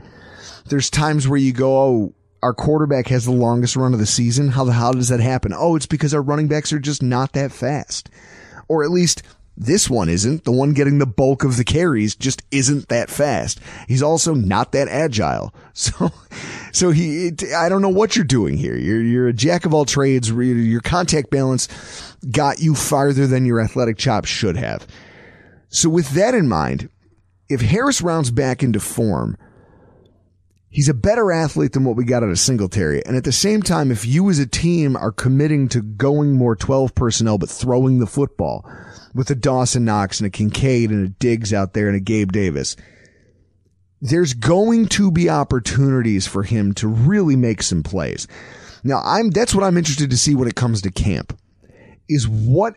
F: There's times where you go, oh, our quarterback has the longest run of the season. How the hell does that happen? Oh, it's because our running backs are just not that fast or at least this one isn't. The one getting the bulk of the carries just isn't that fast. He's also not that agile. So, so he, I don't know what you're doing here. You're, you're a jack of all trades. Your contact balance got you farther than your athletic chops should have. So with that in mind, if Harris rounds back into form, he's a better athlete than what we got out of Singletary. And at the same time, if you as a team are committing to going more 12 personnel, but throwing the football with a Dawson Knox and a Kincaid and a Diggs out there and a Gabe Davis, there's going to be opportunities for him to really make some plays. Now I'm, that's what I'm interested to see when it comes to camp is what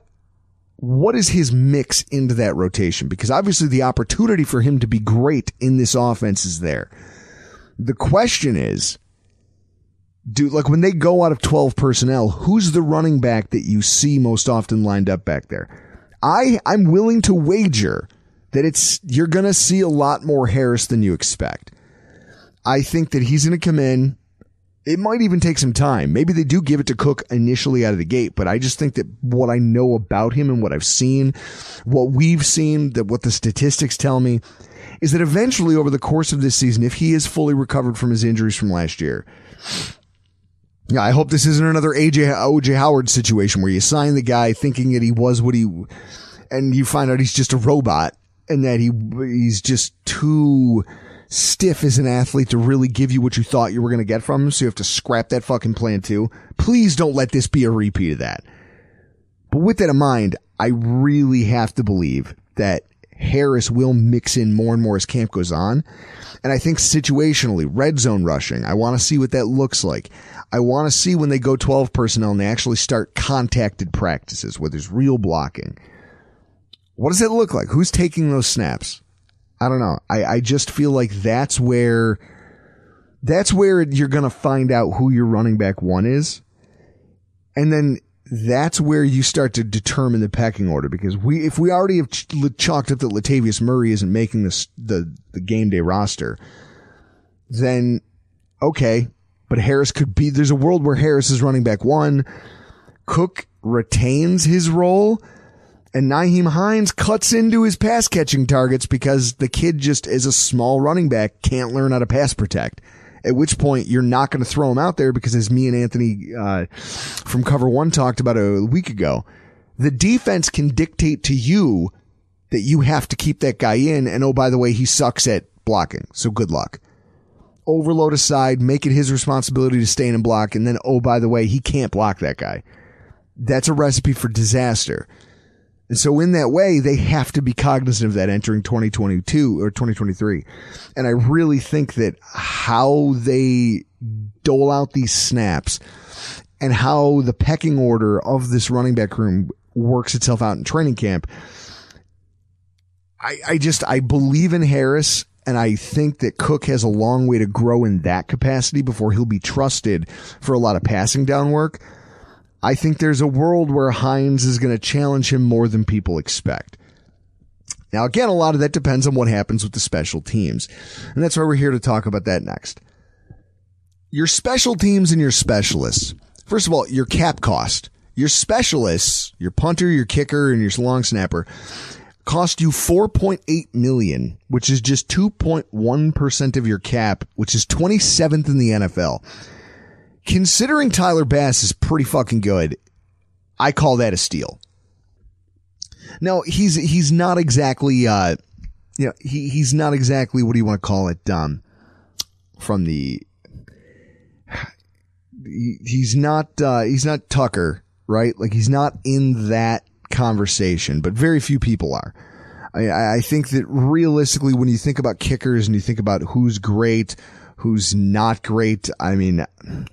F: what is his mix into that rotation? Because obviously the opportunity for him to be great in this offense is there. The question is, do like when they go out of 12 personnel, who's the running back that you see most often lined up back there? I I'm willing to wager that it's you're going to see a lot more Harris than you expect. I think that he's going to come in. It might even take some time. Maybe they do give it to Cook initially out of the gate, but I just think that what I know about him and what I've seen, what we've seen, that what the statistics tell me is that eventually over the course of this season, if he is fully recovered from his injuries from last year, yeah, I hope this isn't another AJ OJ Howard situation where you sign the guy thinking that he was what he, and you find out he's just a robot and that he he's just too stiff as an athlete to really give you what you thought you were going to get from him. So you have to scrap that fucking plan too. Please don't let this be a repeat of that. But with that in mind, I really have to believe that Harris will mix in more and more as camp goes on. And I think situationally, red zone rushing, I want to see what that looks like. I want to see when they go 12 personnel and they actually start contacted practices where there's real blocking. What does it look like? Who's taking those snaps? I don't know. I, I just feel like that's where, that's where you're going to find out who your running back one is. And then that's where you start to determine the pecking order because we, if we already have ch- chalked up that Latavius Murray isn't making this, the, the game day roster, then okay, but Harris could be, there's a world where Harris is running back one. Cook retains his role and Nyheim Hines cuts into his pass catching targets because the kid just is a small running back, can't learn how to pass protect. At which point you're not going to throw him out there because as me and Anthony, uh, from cover one talked about a week ago, the defense can dictate to you that you have to keep that guy in. And oh, by the way, he sucks at blocking. So good luck. Overload aside, make it his responsibility to stay in and block. And then, oh, by the way, he can't block that guy. That's a recipe for disaster. And so in that way, they have to be cognizant of that entering 2022 or 2023. And I really think that how they dole out these snaps and how the pecking order of this running back room works itself out in training camp. I, I just, I believe in Harris and I think that Cook has a long way to grow in that capacity before he'll be trusted for a lot of passing down work. I think there's a world where Hines is going to challenge him more than people expect. Now, again, a lot of that depends on what happens with the special teams. And that's why we're here to talk about that next. Your special teams and your specialists. First of all, your cap cost. Your specialists, your punter, your kicker, and your long snapper cost you 4.8 million, which is just 2.1% of your cap, which is 27th in the NFL considering Tyler Bass is pretty fucking good, I call that a steal. Now he's he's not exactly uh you know, he he's not exactly what do you want to call it um from the he, he's not uh he's not Tucker, right? Like he's not in that conversation, but very few people are. I, I think that realistically, when you think about kickers and you think about who's great, who's not great. I mean,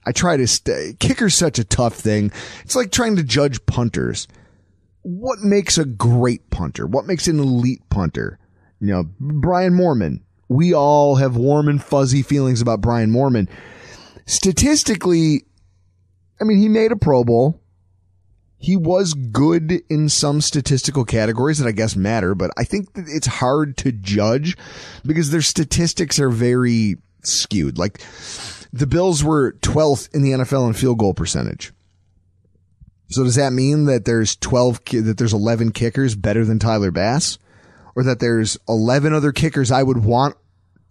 F: I try to stay. Kicker's such a tough thing. It's like trying to judge punters. What makes a great punter? What makes an elite punter? You know, Brian Moorman. We all have warm and fuzzy feelings about Brian Moorman. Statistically, I mean, he made a Pro Bowl. He was good in some statistical categories that I guess matter, but I think it's hard to judge because their statistics are very skewed. Like the Bills were 12th in the NFL in field goal percentage. So does that mean that there's 12, that there's 11 kickers better than Tyler Bass? Or that there's 11 other kickers I would want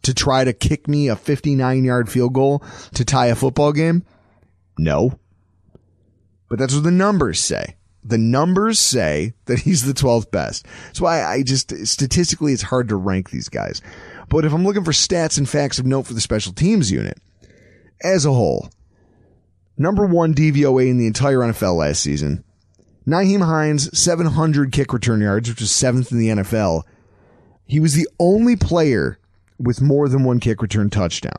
F: to try to kick me a 59 yard field goal to tie a football game? No. But that's what the numbers say. The numbers say that he's the 12th best. Why I just, statistically, it's hard to rank these guys. But if I'm looking for stats and facts of note for the special teams unit, as a whole, number one DVOA in the entire NFL last season, Nyheim Hines, 700 kick return yards, which was seventh in the NFL. He was the only player with more than one kick return touchdown.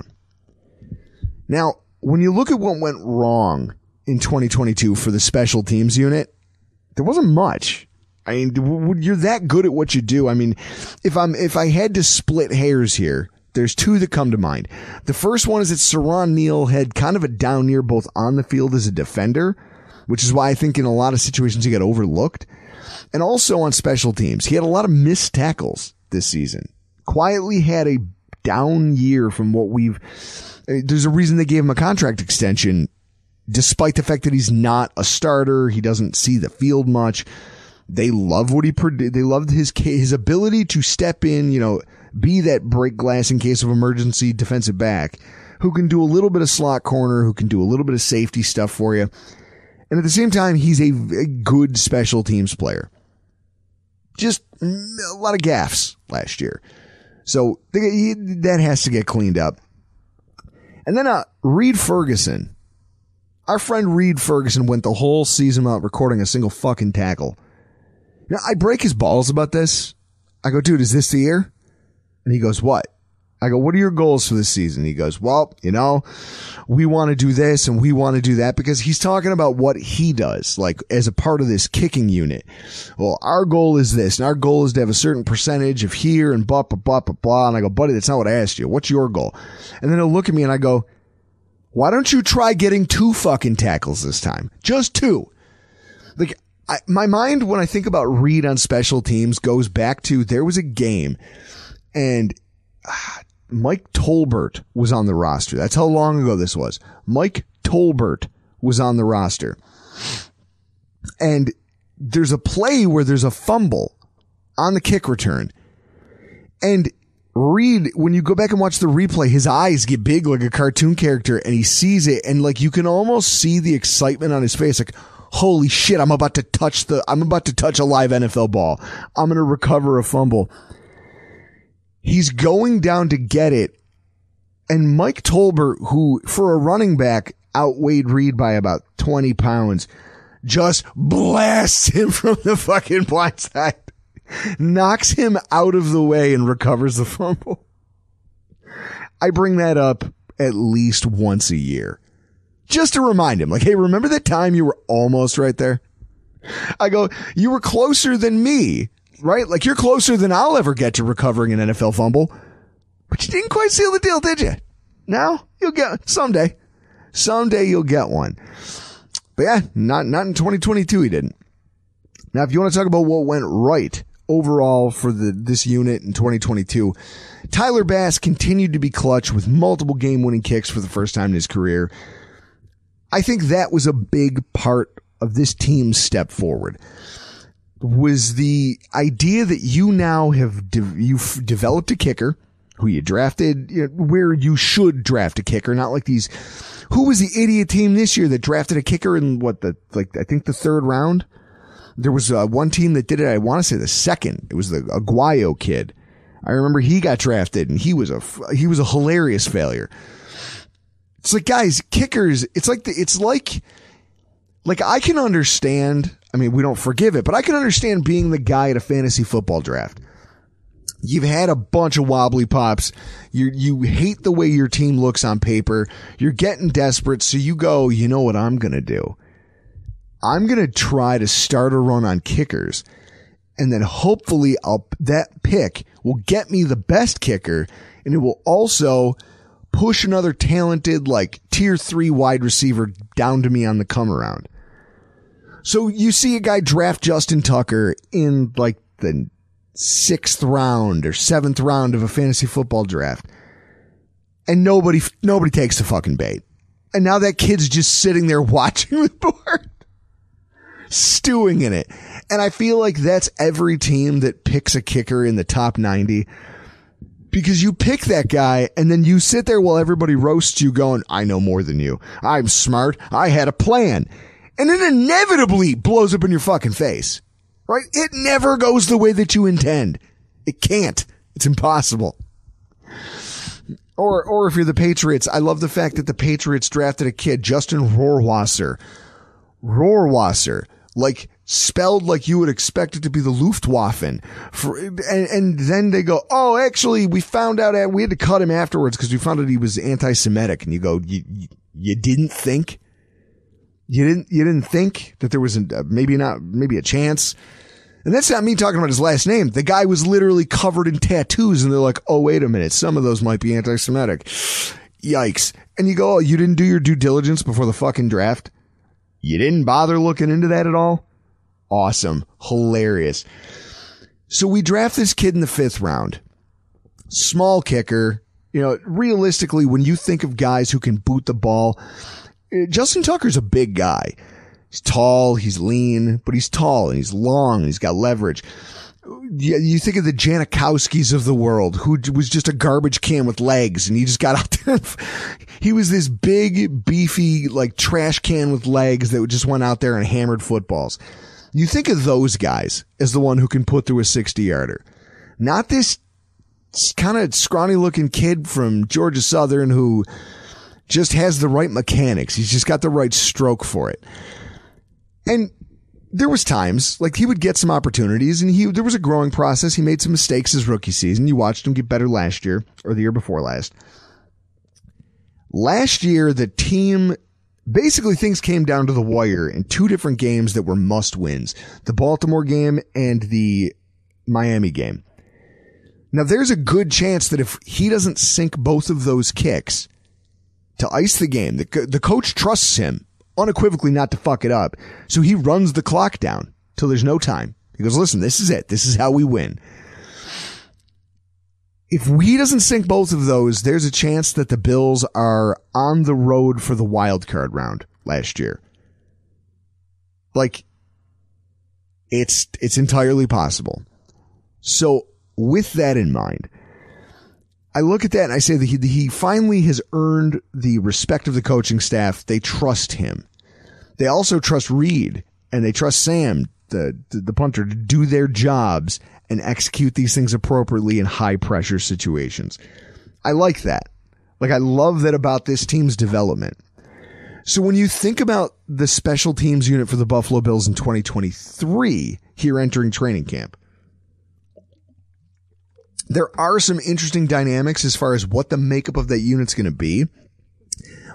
F: Now, when you look at what went wrong in 2022 for the special teams unit, there wasn't much. I mean, you're that good at what you do. I mean, if I'm, if I had to split hairs here, there's two that come to mind. The first one is that Siran Neal had kind of a down year both on the field as a defender, which is why I think in a lot of situations he got overlooked. And also on special teams, he had a lot of missed tackles this season. Quietly had a down year from what we've, uh, there's a reason they gave him a contract extension, despite the fact that he's not a starter. He doesn't see the field much. They love what he, they loved his, his ability to step in, you know, be that break glass in case of emergency defensive back who can do a little bit of slot corner, who can do a little bit of safety stuff for you. And at the same time, he's a, a good special teams player. Just a lot of gaffes last year. So that has to get cleaned up. And then, uh, Reid Ferguson. Our friend Reid Ferguson went the whole season without recording a single fucking tackle. Now, I break his balls about this. I go, dude, is this the year? And he goes, what? I go, what are your goals for this season? He goes, well, you know, we want to do this and we want to do that because he's talking about what he does, like as a part of this kicking unit. Well, our goal is this and our goal is to have a certain percentage of here and blah, blah, blah, blah, blah. And I go, buddy, that's not what I asked you. What's your goal? And then he'll look at me and I go, why don't you try getting two fucking tackles this time? Just two. Like, I, my mind when I think about Reid on special teams goes back to there was a game and ah, Mike Tolbert was on the roster. That's how long ago this was. Mike Tolbert was on the roster. And there's a play where there's a fumble on the kick return. And Reid, when you go back and watch the replay, his eyes get big like a cartoon character and he sees it and like you can almost see the excitement on his face. Like, holy shit, I'm about to touch the, I'm about to touch a live NFL ball. I'm going to recover a fumble. He's going down to get it. And Mike Tolbert, who for a running back outweighed Reid by about 20 pounds, just blasts him from the fucking blind side, knocks him out of the way and recovers the fumble. I bring that up at least once a year just to remind him, like, Hey, remember that time you were almost right there? I go, you were closer than me right? Like you're closer than I'll ever get to recovering an NFL fumble, but you didn't quite seal the deal, did you? Now you'll get someday, someday you'll get one. But yeah, not, not in 2022. He didn't. Now, if you want to talk about what went right overall for the, this unit in 2022, Tyler Bass continued to be clutch with multiple game winning kicks for the first time in his career. I think that was a big part of this team's step forward was the idea that you now have de- you've developed a kicker who you drafted you know, where you should draft a kicker, not like these. Who was the idiot team this year that drafted a kicker in what the like I think the third round? There was uh, one team that did it. I want to say the second. It was the Aguayo kid. I remember he got drafted and he was a he was a hilarious failure. It's like guys, kickers. It's like the, it's like like I can understand I mean, we don't forgive it, but I can understand being the guy at a fantasy football draft. You've had a bunch of wobbly pops. You you hate the way your team looks on paper. You're getting desperate, so you go, you know what I'm to do? I'm to try to start a run on kickers. And then hopefully I'll, that pick will get me the best kicker and it will also push another talented like tier three wide receiver down to me on the come around. So you see a guy draft Justin Tucker in like the sixth round or seventh round of a fantasy football draft. And nobody, nobody takes the fucking bait. And now that kid's just sitting there watching the board, stewing in it. And I feel like that's every team that picks a kicker in the top 90 because you pick that guy and then you sit there while everybody roasts you going, I know more than you. I'm smart. I had a plan and it inevitably blows up in your fucking face. Right? It never goes the way that you intend. It can't. It's impossible. Or, or if you're the Patriots, I love the fact that the Patriots drafted a kid, Justin Rohrwasser. Rohrwasser. Like, spelled like you would expect it to be the Luftwaffe. For, and, and then they go, oh, actually, we found out, we had to cut him afterwards because we found out he was anti-Semitic. And you go, you, you didn't think? You didn't, you didn't think that there was a, uh, maybe not, maybe a chance. And that's not me talking about his last name. The guy was literally covered in tattoos and they're like, oh, wait a minute. Some of those might be anti-Semitic. Yikes. And you go, oh, you didn't do your due diligence before the fucking draft? You didn't bother looking into that at all? Awesome, hilarious. So we draft this kid in the fifth round. Small kicker. You know, realistically, when you think of guys who can boot the ball, eh, Justin Tucker's a big guy. He's tall, he's lean, but he's tall and he's long and he's got leverage. You, you think of the Janikowskis of the world, who was just a garbage can with legs, and he just got out there. he was this big, beefy, like trash can with legs that just went out there and hammered footballs. You think of those guys as the one who can put through a 60 yarder. Not this kind of scrawny looking kid from Georgia Southern who just has the right mechanics. He's just got the right stroke for it. And there was times like he would get some opportunities and he there was a growing process. He made some mistakes his rookie season. You watched him get better last year or the year before last. Last year the team basically things came down to the wire in two different games that were must wins. The Baltimore game and the Miami game. Now there's a good chance that if he doesn't sink both of those kicks to ice the game, the, the coach trusts him unequivocally not to fuck it up. So he runs the clock down till there's no time. He goes, listen, this is it. This is how we win. If he doesn't sink both of those, there's a chance that the Bills are on the road for the wild card round last year. Like, it's, it's entirely possible. So with that in mind, I look at that and I say that he, he finally has earned the respect of the coaching staff. They trust him. They also trust Reid and they trust Sam, the, the, the punter, to do their jobs and execute these things appropriately in high pressure situations. I like that. Like I love that about this team's development. So when you think about the special teams unit for the Buffalo Bills in 2023 here entering training camp, there are some interesting dynamics as far as what the makeup of that unit's going to be.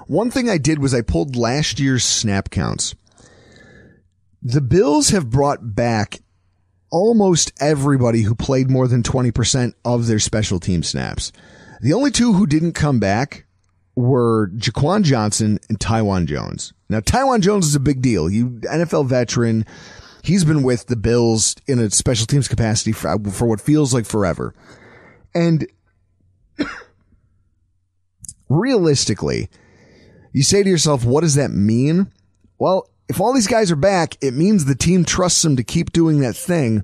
F: One thing I did was I pulled last year's snap counts. The Bills have brought back almost everybody who played more than 20% of their special team snaps. The only two who didn't come back were Jaquan Johnson and Taiwan Jones. Now, Taiwan Jones is a big deal. You NFL veteran. He's been with the Bills in a special teams capacity for, for what feels like forever. And realistically, you say to yourself, what does that mean? Well, if all these guys are back, it means the team trusts them to keep doing that thing.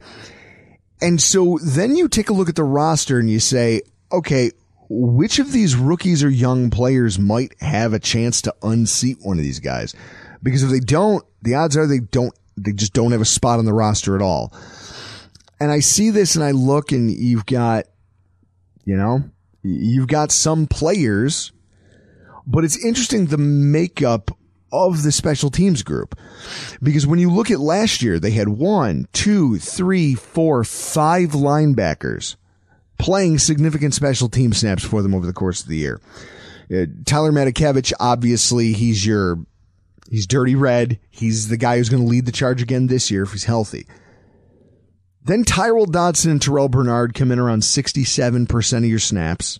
F: And so then you take a look at the roster and you say, okay, which of these rookies or young players might have a chance to unseat one of these guys? Because if they don't, the odds are they don't, they just don't have a spot on the roster at all. And I see this and I look and you've got you know, you've got some players, but it's interesting the makeup of the special teams group. Because when you look at last year, they had one, two, three, four, five linebackers playing significant special team snaps for them over the course of the year. Uh, Tyler Matakevich, obviously, he's your, he's dirty red. He's the guy who's going to lead the charge again this year if he's healthy. Then Tyrel Dodson and Terrel Bernard come in around 67% of your snaps.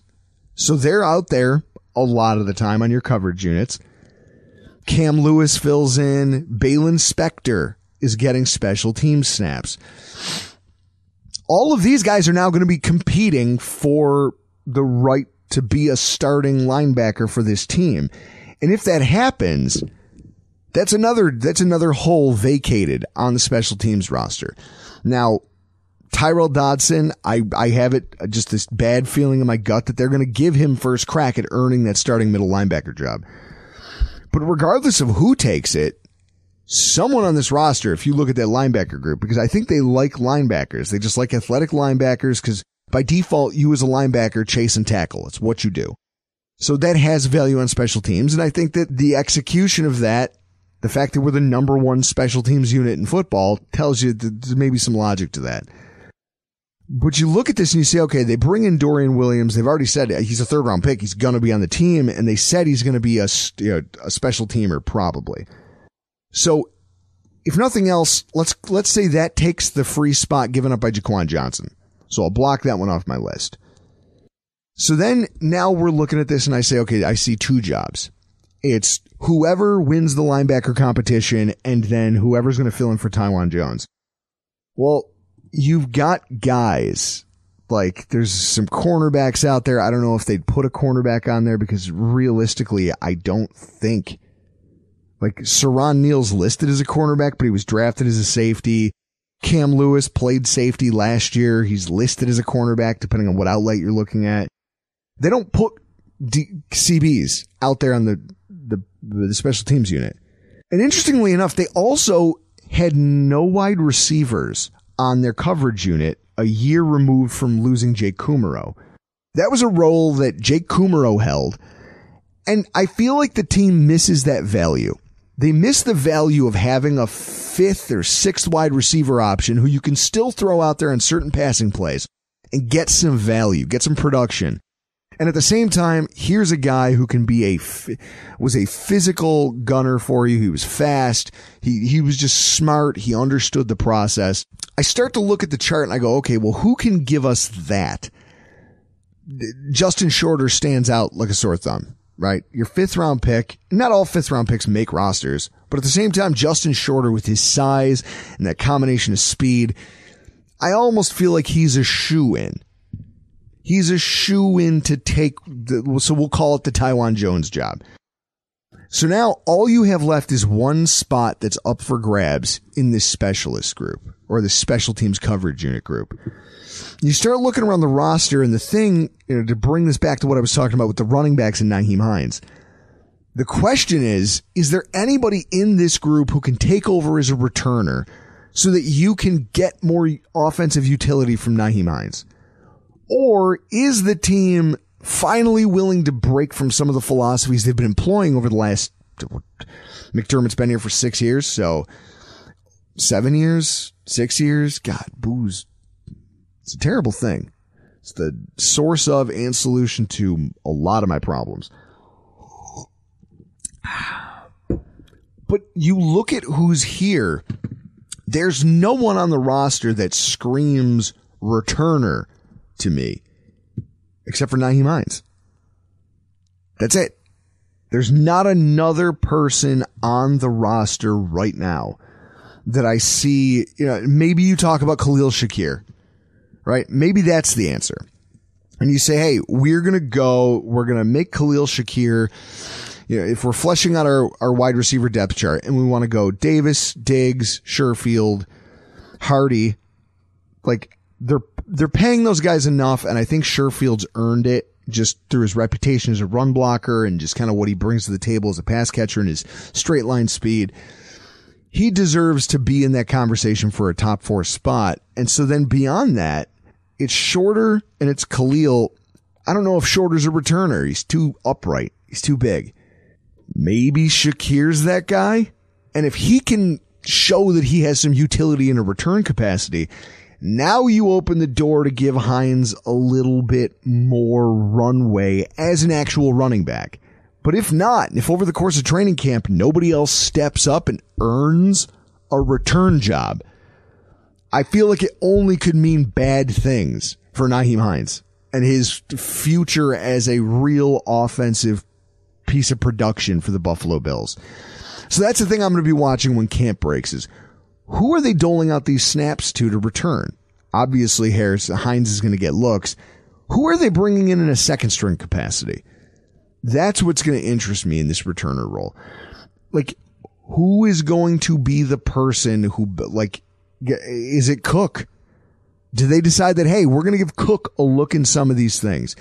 F: So they're out there a lot of the time on your coverage units. Cam Lewis fills in. Baylon Spector is getting special team snaps. All of these guys are now going to be competing for the right to be a starting linebacker for this team. And if that happens, that's another, that's another hole vacated on the special teams roster. Now, Tyrel Dodson, I, I have it uh, just this bad feeling in my gut that they're going to give him first crack at earning that starting middle linebacker job. But regardless of who takes it, someone on this roster, if you look at that linebacker group, because I think they like linebackers, they just like athletic linebackers because by default, you as a linebacker chase and tackle. It's what you do. So that has value on special teams. And I think that the execution of that, the fact that we're the number one special teams unit in football tells you that there's maybe some logic to that. But you look at this and you say, okay, they bring in Dorian Williams. They've already said he's a third round pick. He's going to be on the team. And they said he's going to be a, you know, a special teamer probably. So if nothing else, let's, let's say that takes the free spot given up by Jaquan Johnson. So I'll block that one off my list. So then now we're looking at this and I say, okay, I see two jobs. It's whoever wins the linebacker competition and then whoever's going to fill in for Taiwan Jones. Well, you've got guys like there's some cornerbacks out there. I don't know if they'd put a cornerback on there because realistically, I don't think like Siran Neal's listed as a cornerback, but he was drafted as a safety. Cam Lewis played safety last year. He's listed as a cornerback depending on what outlet you're looking at. They don't put D- CBs out there on the, the, the special teams unit. And interestingly enough, they also had no wide receivers on their coverage unit a year removed from losing Jake Kumerow. That was a role that Jake Kumerow held. And I feel like the team misses that value. They miss the value of having a fifth or sixth wide receiver option who you can still throw out there on certain passing plays and get some value, get some production. And at the same time, here's a guy who can be a was a physical gunner for you. He was fast. He he was just smart. He understood the process. I start to look at the chart and I go, okay, well, who can give us that? Justin Shorter stands out like a sore thumb, right? Your fifth round pick. Not all fifth round picks make rosters, but at the same time, Justin Shorter with his size and that combination of speed, I almost feel like he's a shoe in He's a shoe in to take the, so we'll call it the Taiwan Jones job. So now all you have left is one spot that's up for grabs in this specialist group or the special teams coverage unit group. You start looking around the roster and the thing, you know, to bring this back to what I was talking about with the running backs and Nyheim Hines. The question is, is there anybody in this group who can take over as a returner so that you can get more offensive utility from Nyheim Hines? Or is the team finally willing to break from some of the philosophies they've been employing over the last, McDermott's been here for six years. So seven years, six years. God, booze. It's a terrible thing. It's the source of and solution to a lot of my problems. But you look at who's here. There's no one on the roster that screams returner to me, except for Nyheim Hines. That's it. There's not another person on the roster right now that I see. You know, maybe you talk about Khalil Shakir, right? Maybe that's the answer. And you say, hey, we're going to go, we're going to make Khalil Shakir, you know, if we're fleshing out our, our wide receiver depth chart and we want to go Davis, Diggs, Sherfield, Harty, like they're they're paying those guys enough, and I think Sherfield's earned it just through his reputation as a run blocker and just kind of what he brings to the table as a pass catcher and his straight line speed. He deserves to be in that conversation for a top four spot. And so then beyond that, it's shorter and it's Khalil. I don't know if shorter's a returner. He's too upright. He's too big. Maybe Shakir's that guy. And if he can show that he has some utility in a return capacity, now you open the door to give Hines a little bit more runway as an actual running back. But if not, if over the course of training camp nobody else steps up and earns a return job, I feel like it only could mean bad things for Nyheim Hines and his future as a real offensive piece of production for the Buffalo Bills. So that's the thing I'm going to be watching when camp breaks is who are they doling out these snaps to to return? Obviously, Harris Hines is going to get looks. Who are they bringing in in a second string capacity? That's what's going to interest me in this returner role. Like, who is going to be the person who, like, is it Cook? Do they decide that, hey, we're going to give Cook a look in some of these things?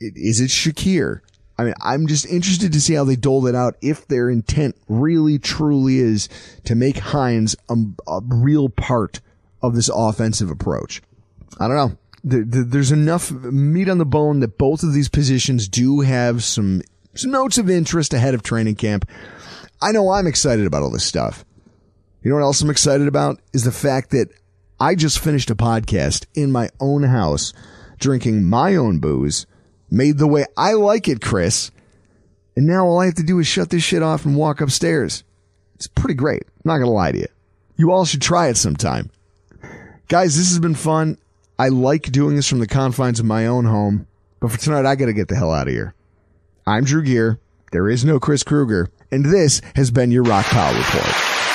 F: Is it Shakir? I mean, I'm just interested to see how they dole it out if their intent really truly is to make Hines a, a real part of this offensive approach. I don't know. there's enough meat on the bone that both of these positions do have some, some notes of interest ahead of training camp. I know I'm excited about all this stuff. You know what else I'm excited about is the fact that I just finished a podcast in my own house, drinking my own booze made the way I like it, Chris. And now all I have to do is shut this shit off and walk upstairs. It's pretty great. I'm not going to lie to you. You all should try it sometime. Guys, this has been fun. I like doing this from the confines of my own home, but for tonight, I got to get the hell out of here. I'm Drew Gear. There is no Chris Krueger, and this has been your Rockpile Report.